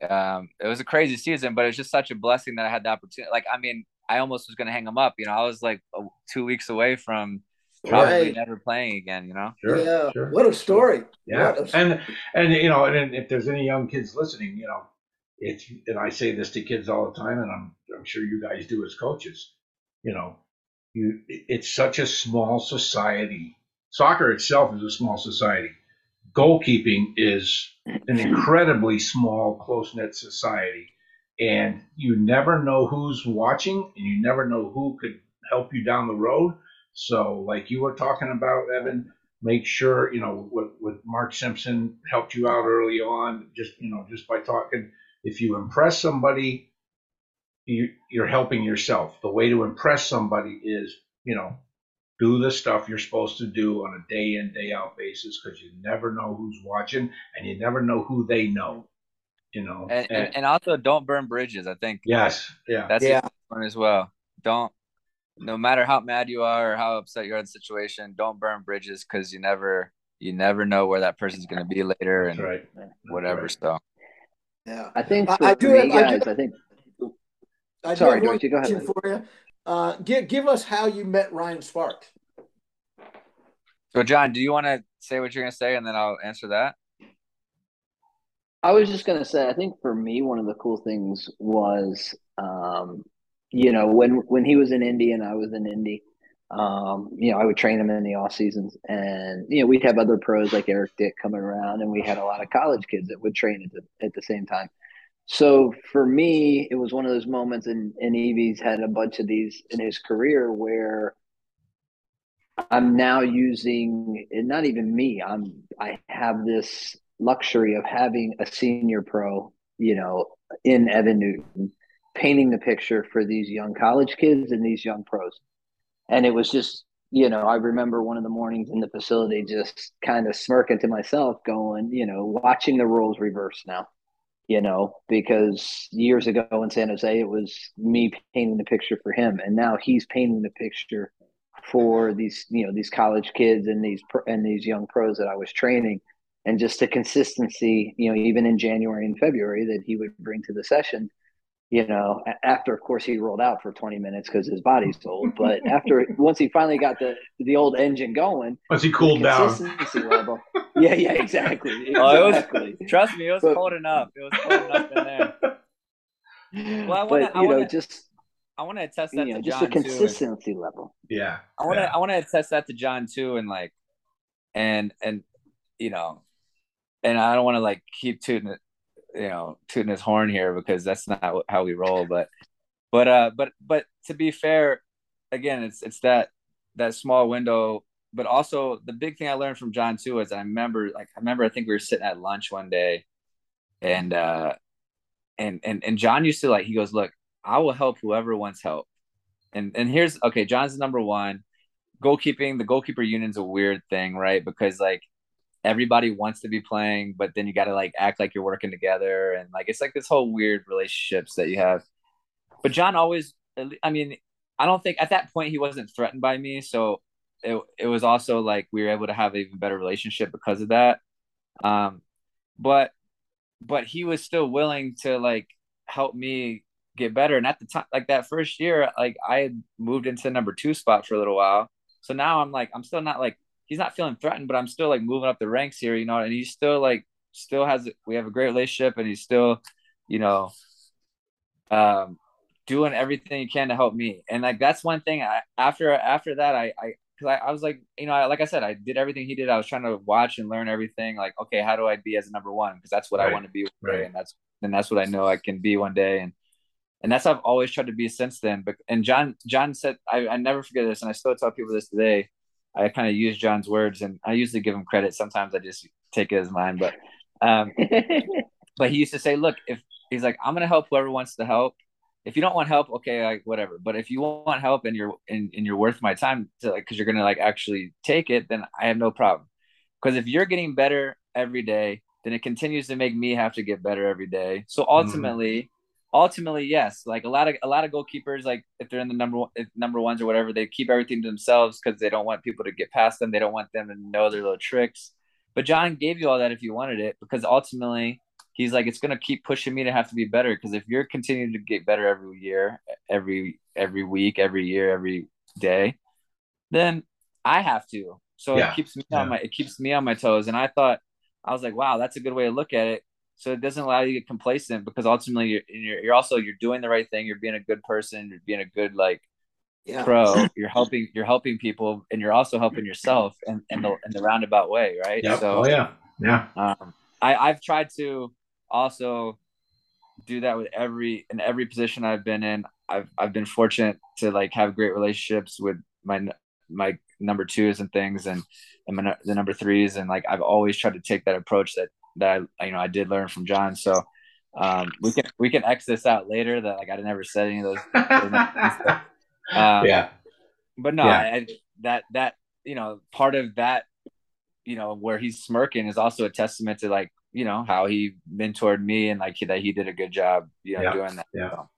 And um, it was a crazy season, but it was just such a blessing that I had the opportunity. Like, I mean, I almost was going to hang him up. You know, I was like two weeks away from probably right. never playing again. You know. Sure, yeah. Sure. What a story. Yeah. A... And and you know, and if there's any young kids listening, you know, it's and I say this to kids all the time, and I'm I'm sure you guys do as coaches. You know, you it's such a small society. Soccer itself is a small society. Goalkeeping is an incredibly small, close knit society, and you never know who's watching, and you never know who could help you down the road. So, like you were talking about, Evan, make sure you know what what Mark Simpson helped you out early on, just you know, just by talking if you impress somebody, you, you're helping yourself. The way to impress somebody is, you know, do the stuff you're supposed to do on a day in day out basis because you never know who's watching and you never know who they know you know and, and, and also don't burn bridges i think yes yeah that's yeah. one as well don't no matter how mad you are or how upset you are in the situation don't burn bridges because you never you never know where that person's going to be later and right. whatever right. so yeah, I think I, I do. Have, guys, I, do, I think. I sorry, Dorothy, go ahead. For you. Uh, give give us how you met Ryan Sparks. So, John, do you want to say what you're going to say, and then I'll answer that? I was just going to say, I think for me, one of the cool things was, um, you know, when when he was in Indy and I was in Indy, um, you know, I would train him in the off seasons, and you know, we'd have other pros like Eric Dick coming around, and we had a lot of college kids that would train at the at the same time. So for me, it was one of those moments, and, and Evie's had a bunch of these in his career where I'm now using, and not even me, I'm, I have this luxury of having a senior pro, you know, in Evan Newton, painting the picture for these young college kids and these young pros. And it was just, you know, I remember one of the mornings in the facility just kind of smirking to myself, going, you know, watching the roles reverse now you know, because years ago in San Jose, it was me painting the picture for him, and now he's painting the picture for these, you know, these college kids and these and these young pros that I was training, and just the consistency, you know, even in January and February that he would bring to the session you know, after of course he rolled out for 20 minutes because his body's old. But after once he finally got the the old engine going, once he cooled down, level, yeah, yeah, exactly. exactly. Oh, it was, trust me, it was but, cold enough. It was cold enough in there. Well, I want to, you know, just I want to attest that you know, to just John a consistency too. level. Yeah, I want to, yeah. I want to attest that to John too, and like, and and you know, and I don't want to like keep tooting you know tooting his horn here because that's not how we roll but but uh but but to be fair again it's it's that that small window but also the big thing i learned from john too is i remember like i remember i think we were sitting at lunch one day and uh and and and john used to like he goes look i will help whoever wants help. And and here's okay john's number one. Goalkeeping the goalkeeper union's a weird thing right? Because like everybody wants to be playing, but then you got to like act like you're working together, and like it's like this whole weird relationships that you have. But John always, I mean, I don't think at that point he wasn't threatened by me, so it it was also like we were able to have an even better relationship because of that. Um, but but he was still willing to like help me get better. And at the time, like that first year, like I had moved into number two spot for a little while. So now I'm like, I'm still not like he's not feeling threatened, but I'm still like moving up the ranks here, you know, and he's still like still has we have a great relationship and he's still, you know, um doing everything he can to help me. And like that's one thing I after after that I I cuz I, I was like, you know, I, like I said, I did everything he did. I was trying to watch and learn everything like, okay, how do I be as a number 1 because that's what right. I want to be right. and that's and that's what I know I can be one day and and that's how I've always tried to be since then. But and John John said I, I never forget this, and I still tell people this today. I kind of use John's words, and I usually give him credit. Sometimes I just take it as mine, but um, but he used to say, "Look, if he's like, I'm gonna help whoever wants to help. If you don't want help, okay, like whatever. But if you want help and you're and, and you're worth my time to like, because you're gonna like actually take it, then I have no problem. Because if you're getting better every day, then it continues to make me have to get better every day. So mm-hmm. ultimately, ultimately, yes, like a lot of a lot of goalkeepers, like if they're in the number one, number ones or whatever, they keep everything to themselves because they don't want people to get past them. They don't want them to know their little tricks. But John gave you all that if you wanted it, because ultimately he's like, it's gonna keep pushing me to have to be better. Because if you're continuing to get better every year, every every week, every year, every day, then I have to. So yeah. it keeps me yeah. on my it keeps me on my toes. And I thought I was like, wow, that's a good way to look at it so it doesn't allow you to get complacent because ultimately you're, you're, you're also you're doing the right thing you're being a good person you're being a good like yeah. pro you're helping you're helping people and you're also helping yourself in, in the in the roundabout way right yep. so oh yeah yeah um, I, I've tried to also do that with every in every position I've been in I've I've been fortunate to like have great relationships with my my number twos and things and and my, the number threes and like I've always tried to take that approach that that I, you know I did learn from John. So um, we can we can X this out later. That like I never said any of those. um, yeah. But no, yeah. I, that that you know part of that you know where he's smirking is also a testament to like you know how he mentored me and like that he did a good job you know yeah. doing that. Yeah. So.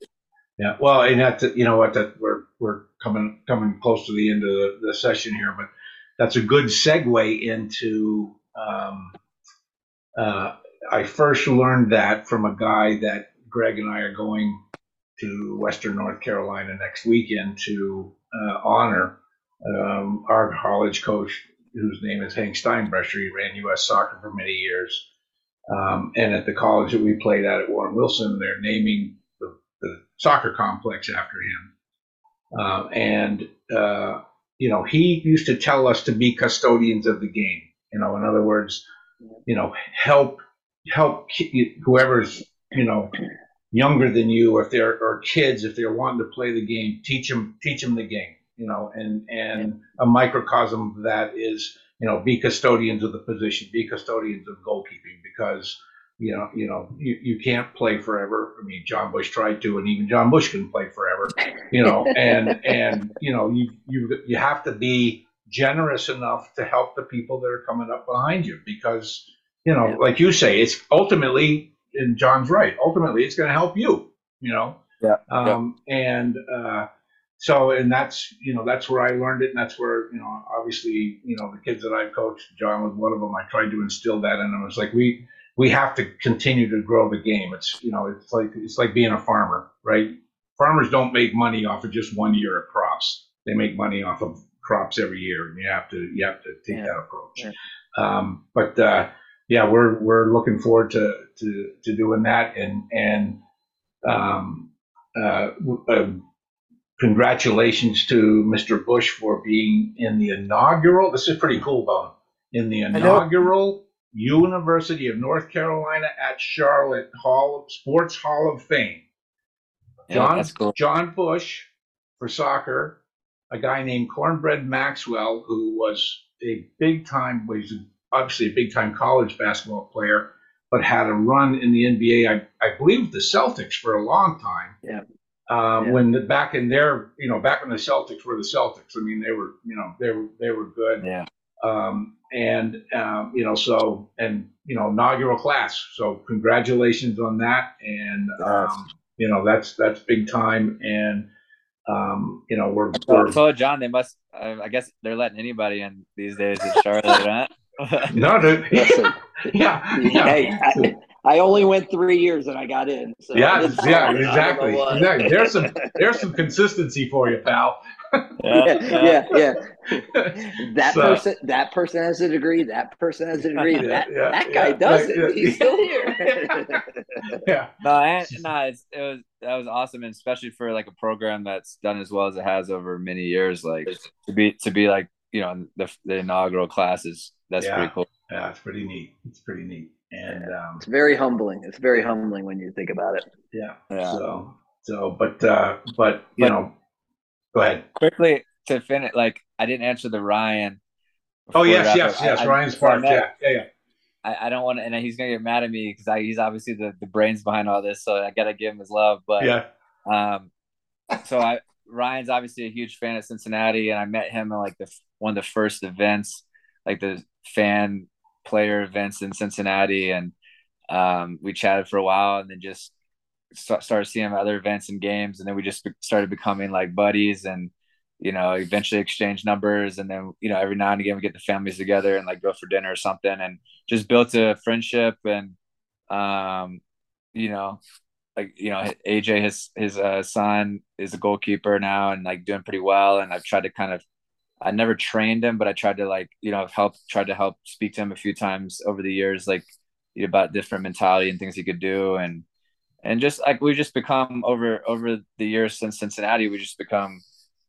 Yeah. Well, and that you know what that we're we're coming coming close to the end of the, the session here, but that's a good segue into um, uh, I first learned that from a guy that Greg and I are going to Western North Carolina next weekend to uh, honor um, our college coach, whose name is Hank Steinbrecher. He ran U.S. soccer for many years. Um, and at the college that we played at at Warren Wilson, they're naming the, the soccer complex after him. Uh, and, uh, you know, he used to tell us to be custodians of the game. You know, in other words, you know, help help whoever's you know younger than you, or if they're or kids, if they're wanting to play the game, teach them teach them the game. You know, and and a microcosm of that is you know be custodians of the position, be custodians of goalkeeping because you know, you know, you, you can't play forever. I mean, Jon Busch tried to, and even Jon Busch couldn't play forever. You know, and and you know, you you you have to be generous enough to help the people that are coming up behind you because you know, yeah. like you say, it's ultimately, and John's right. Ultimately, it's going to help you. You know. Yeah. Um, yeah. And uh, so, and that's you know, that's where I learned it, and that's where you know, obviously, you know, the kids that I coached, John was one of them. I tried to instill that in them. It's like we we have to continue to grow the game. It's you know it's like it's like being a farmer, right? Farmers don't make money off of just one year of crops. They make money off of crops every year, and you have to you have to take yeah. that approach. Yeah. Um, but uh, yeah, we're we're looking forward to to, to doing that, and and um, uh, uh, congratulations to Mr. Busch for being in the inaugural. This is pretty cool, Bone. In the inaugural University of North Carolina at Charlotte Hall of, Sports Hall of Fame. Yeah, John cool. Jon Busch for soccer, a guy named Cornbread Maxwell, who was a big time, was obviously a big time college basketball player, but had a run in the NBA. I, I believe the Celtics for a long time. Yeah. Uh, yeah. When the, back in their, you know, back when the Celtics were the Celtics. I mean, they were, you know, they were they were good. Yeah. Um, and um, you know, so and you know, inaugural class. So congratulations on that, and um, you know, that's that's big time. And um, you know, we're, we're so John. They must. I guess they're letting anybody in these days in Charlotte, right? no, dude. yeah, yeah. Hey, I, I, only went three years and I got in. So yeah, yeah, exactly. exactly. There's some there's some consistency for you, pal yeah, yeah, yeah. That so, person, that person has a degree. That person has a degree. That yeah, that guy yeah, doesn't. Yeah, He's still here. yeah. No, and, no, it's, it was that was awesome, and especially for like a program that's done as well as it has over many years. Like to be to be like you know the the inaugural classes. That's pretty cool. Yeah, it's pretty neat. It's pretty neat, and um, it's very humbling. It's very humbling when you think about it. Yeah. Yeah. So so, but uh, but you but, know Go ahead. Quickly to finish, like I didn't answer the Ryan. Oh yes, yes, yes. I, Ryan's part. Yeah, yeah, yeah. I, I don't want to, and he's gonna get mad at me because I he's obviously the, the brains behind all this, so I gotta give him his love. But yeah, um, so I Ryan's obviously a huge fan of Cincinnati, and I met him in like the one of the first events, like the fan player events in Cincinnati, and um, we chatted for a while, and then just started seeing other events and games, and then we just started becoming like buddies, and you know, eventually exchange numbers, and then you know, every now and again we get the families together and like go for dinner or something, and just built a friendship, and um, you know, like you know, AJ his his uh, son is a goalkeeper now and like doing pretty well, and I've tried to kind of I never trained him, but I tried to like, you know, help, tried to help speak to him a few times over the years, like about different mentality and things he could do. And and just like we've just become over over the years since Cincinnati, we just become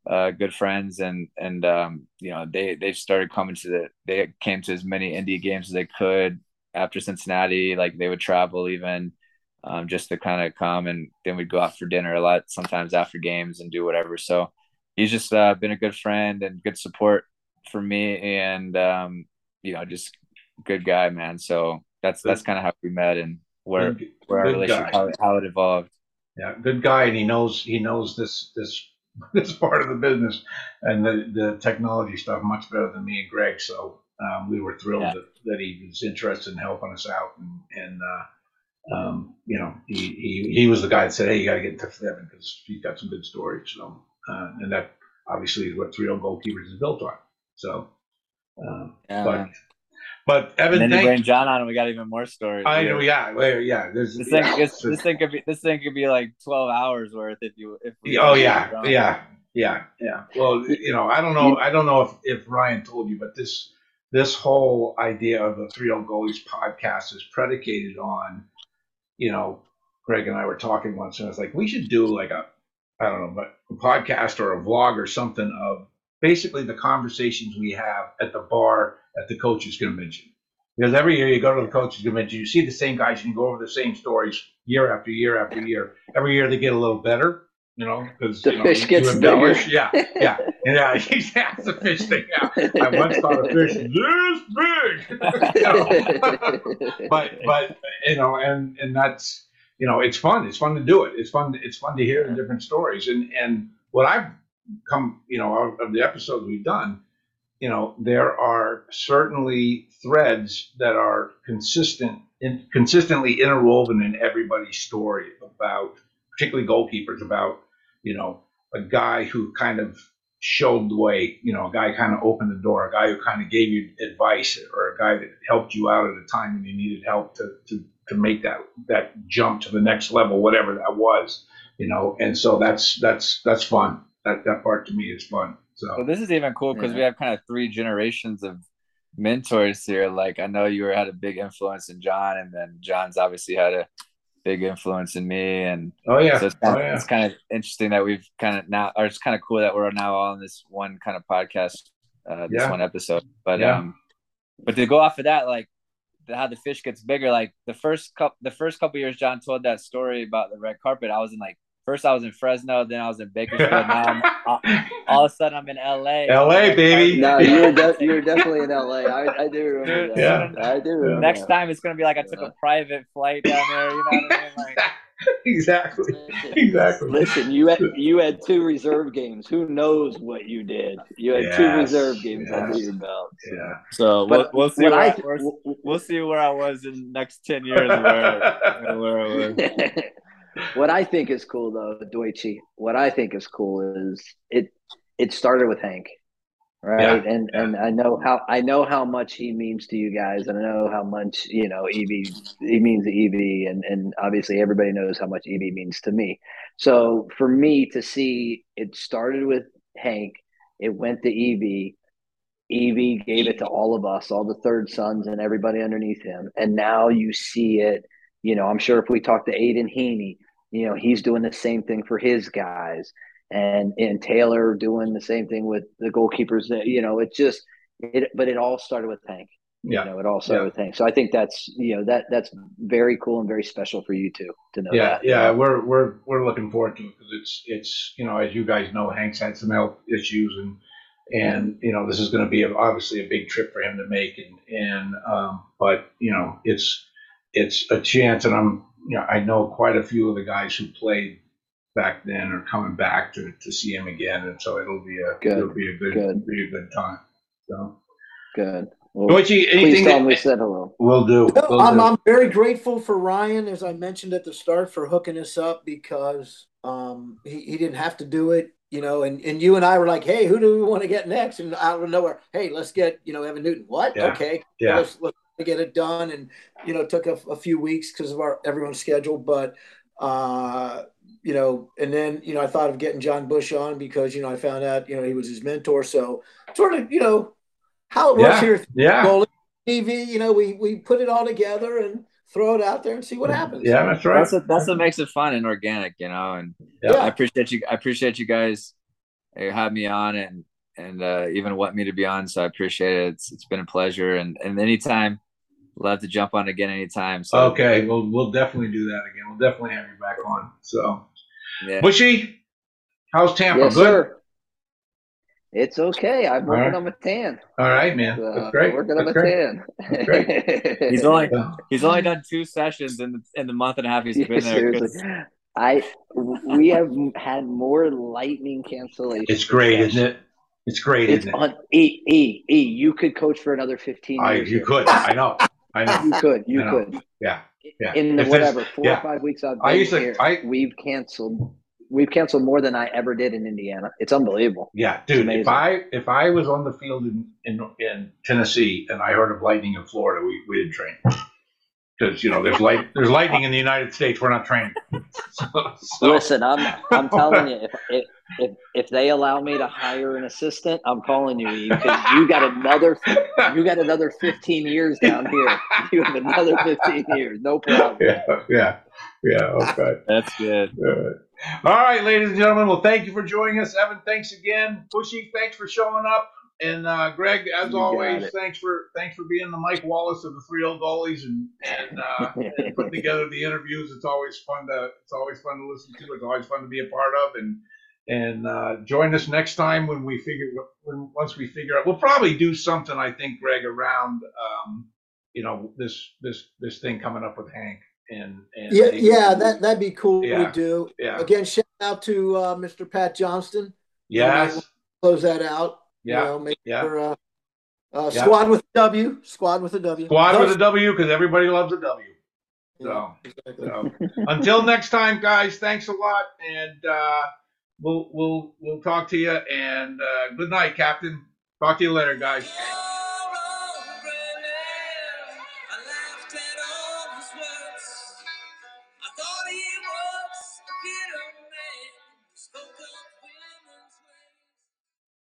uh, good friends, and and um, you know they they started coming to the they came to as many indie games as they could after Cincinnati. Like they would travel even um, just to kind of come, and then we'd go out for dinner a lot sometimes after games and do whatever. So he's just uh, been a good friend and good support for me, and um, you know just good guy, man. So that's that's kind of how we met and where good, where our relationship how, how, it evolved. Yeah, good guy, and he knows he knows this this this part of the business and the the technology stuff much better than me and Greg. So um, we were thrilled yeah. that, that he was interested in helping us out, and and uh, um, you know he, he he was the guy that said, hey, you got to get in touch with Evan because he's got some good stories. So uh, and that obviously is what Three O Goalkeepers is built on. So, uh, yeah, but man. But Evan, and then you bring John on, and we got even more stories. I know, yeah, well, yeah. There's, this thing, yeah, this, this, thing could be this thing could be like twelve hours worth if you if. We oh yeah, yeah, yeah, yeah. Well, you know, I don't know, I don't know if if Ryan told you, but this this whole idea of the Three O Goalies podcast is predicated on, you know, Greg and I were talking once, and I was like, we should do like a, I don't know, but a podcast or a vlog or something of basically the conversations we have at the bar at the coaches convention. because every year you go to the coaches convention, you see the same guys, and you go over the same stories year after year after year. Every year they get a little better, you know, because the you know, fish gets bigger. embellish. Yeah, yeah, yeah. That's the fish thing. Yeah, I once caught a fish this big. You know? but but you know, and and that's you know, it's fun. It's fun to do it. It's fun. It's fun to hear the different stories. And and what I've come, you know, of, of the episodes we've done, you know, there are certainly threads that are consistent, in, consistently interwoven in everybody's story about, particularly goalkeepers, about you know, a guy who kind of showed the way, you know, a guy kind of opened the door, a guy who kind of gave you advice, or a guy that helped you out at a time when you needed help to to to make that that jump to the next level, whatever that was, you know. And so that's that's that's fun. That that part to me is fun. So Well, this is even cool because Yeah. we have kind of three generations of mentors here. Like I know you were, had a big influence in Jon, and then Jon's obviously had a big influence in me, and oh yeah, so it's kind, oh of, yeah, it's kind of interesting that we've kind of now, or it's kind of cool that we're now all on this one kind of podcast, uh, this Yeah. one episode. But Yeah. um, but to go off of that, like the, how the fish gets bigger. Like the first couple, the first couple years, Jon told that story about the red carpet. I was in like first I was in Fresno, then I was in Bakersfield. now I'm, all, all of a sudden I'm in LA. LA, baby. no, you were de- you were definitely in LA. I, I do remember Dude, that. yeah. I do remember. Next that. time it's gonna be like I took a private flight down there. You know what I mean? Like, exactly, exactly. Listen, you had you had two reserve games. Who knows what you did? You had two reserve games under your belt. Yeah. so But we'll, we'll see what where I I, we'll, we'll see where I was in the next ten years. Where, where I was. what I think is cool though, Deutsch, what I think is cool is it it started with Hank. Right. Yeah, and and I know how I know how much he means to you guys and I know how much, you know, EV he means to EV and, and obviously everybody knows how much EV means to me. So for me to see it started with Hank, it went to EV, EV gave it to all of us, all the third sons and everybody underneath him. And now you see it, you know, I'm sure if we talk to Aiden Heaney, you know, he's doing the same thing for his guys. And and Taylor doing the same thing with the goalkeepers. You know, it just it but it all started with Hank. Yeah. You know, it all started Yeah. with Hank. So I think that's you know, that that's very cool and very special for you too to know yeah, that. yeah, we're we're we're looking forward to it because it's it's you know as you guys know, Hank's had some health issues and and you know this is going to be a, obviously a big trip for him to make and and um, but you know it's it's a chance and I'm you know I know quite a few of the guys who played back then are coming back to, to see him again and so it'll be a Good, it'll be a good, good. be a good time. So, Good. Well, Deutsch, please anything tell him we that said hello. we'll do? We'll I'm, do. I'm very grateful for Ryan, as I mentioned at the start, for hooking us up because um, he, he didn't have to do it, you know. And, and you and I were like, hey, who do we want to get next? And out of nowhere, hey, let's get, you know, Evan Newton. What? Yeah. Okay. Yeah. Let's, let's get it done. And, you know, it took a, a few weeks because of our everyone's schedule. But, uh, you know, and then, you know, I thought of getting Jon Busch on because, you know, I found out, you know, he was his mentor. So sort of, you know, how it works Yeah. here Yeah, goalie TV, you know, we we put it all together and throw it out there and see what happens. yeah, that's right. That's what that's what makes it fun and organic, you know. And Yeah. I appreciate you. I appreciate you guys uh, have me on and and uh, even want me to be on. So I appreciate it. It's it's been a pleasure. And and anytime, love to jump on again anytime. So Okay, we'll we'll definitely do that again. We'll definitely have you back on. So, yeah. Bushy, how's Tampa? Yes, Good. sir. It's okay. I'm working right. on my tan. All right, man. That's great. Working on That's my great. tan. He's only he's only done two sessions in the, in the month and a half he's been there. 'cause- seriously. I we have had more lightning cancellations. It's great, isn't it? It's great, It's isn't it? on E E E. You could coach for another fifteen I, years. you here. could. I know. I know. You could. You know. could. Yeah. Yeah. In the If whatever four yeah. or five weeks I've been I used to- here, I- we've canceled. We've canceled more than I ever did in Indiana. It's unbelievable. Yeah, dude. If. I if I was on the field in, in in Tennessee and I heard of lightning in Florida, we we didn't train because you know there's light there's lightning in the United States. We're not trained. So, so- Listen, I'm I'm telling you, if, if if if they allow me to hire an assistant, I'm calling you because you got another you got another 15 years down here. You have another 15 years, no problem. yeah, yeah, yeah. Okay. That's good. All right. All right, ladies and gentlemen. Well, thank you for joining us, Evan. Thanks again, Bushy. Thanks for showing up. And uh, Greg, as you always, thanks for thanks for being the Mike Wallace of the three old goalies and and, uh, and putting together the interviews. It's always fun to it's always fun to listen to. It's always fun to be a part of and and uh, join us next time when we figure when once we figure out we'll probably do something I think Greg around um, you know this this this thing coming up with Hank and, and yeah yeah that that'd be cool yeah, to do yeah again shout out to uh, Mr. Pat Johnston yes close that out yeah you know, make yeah. Sure, uh, uh, yeah. squad with a W squad with a W squad with a W because everybody loves a W so, yeah, exactly. so until next time guys thanks a lot and uh we'll we'll we'll talk to you and uh, good night, Captain. Talk to you later, guys.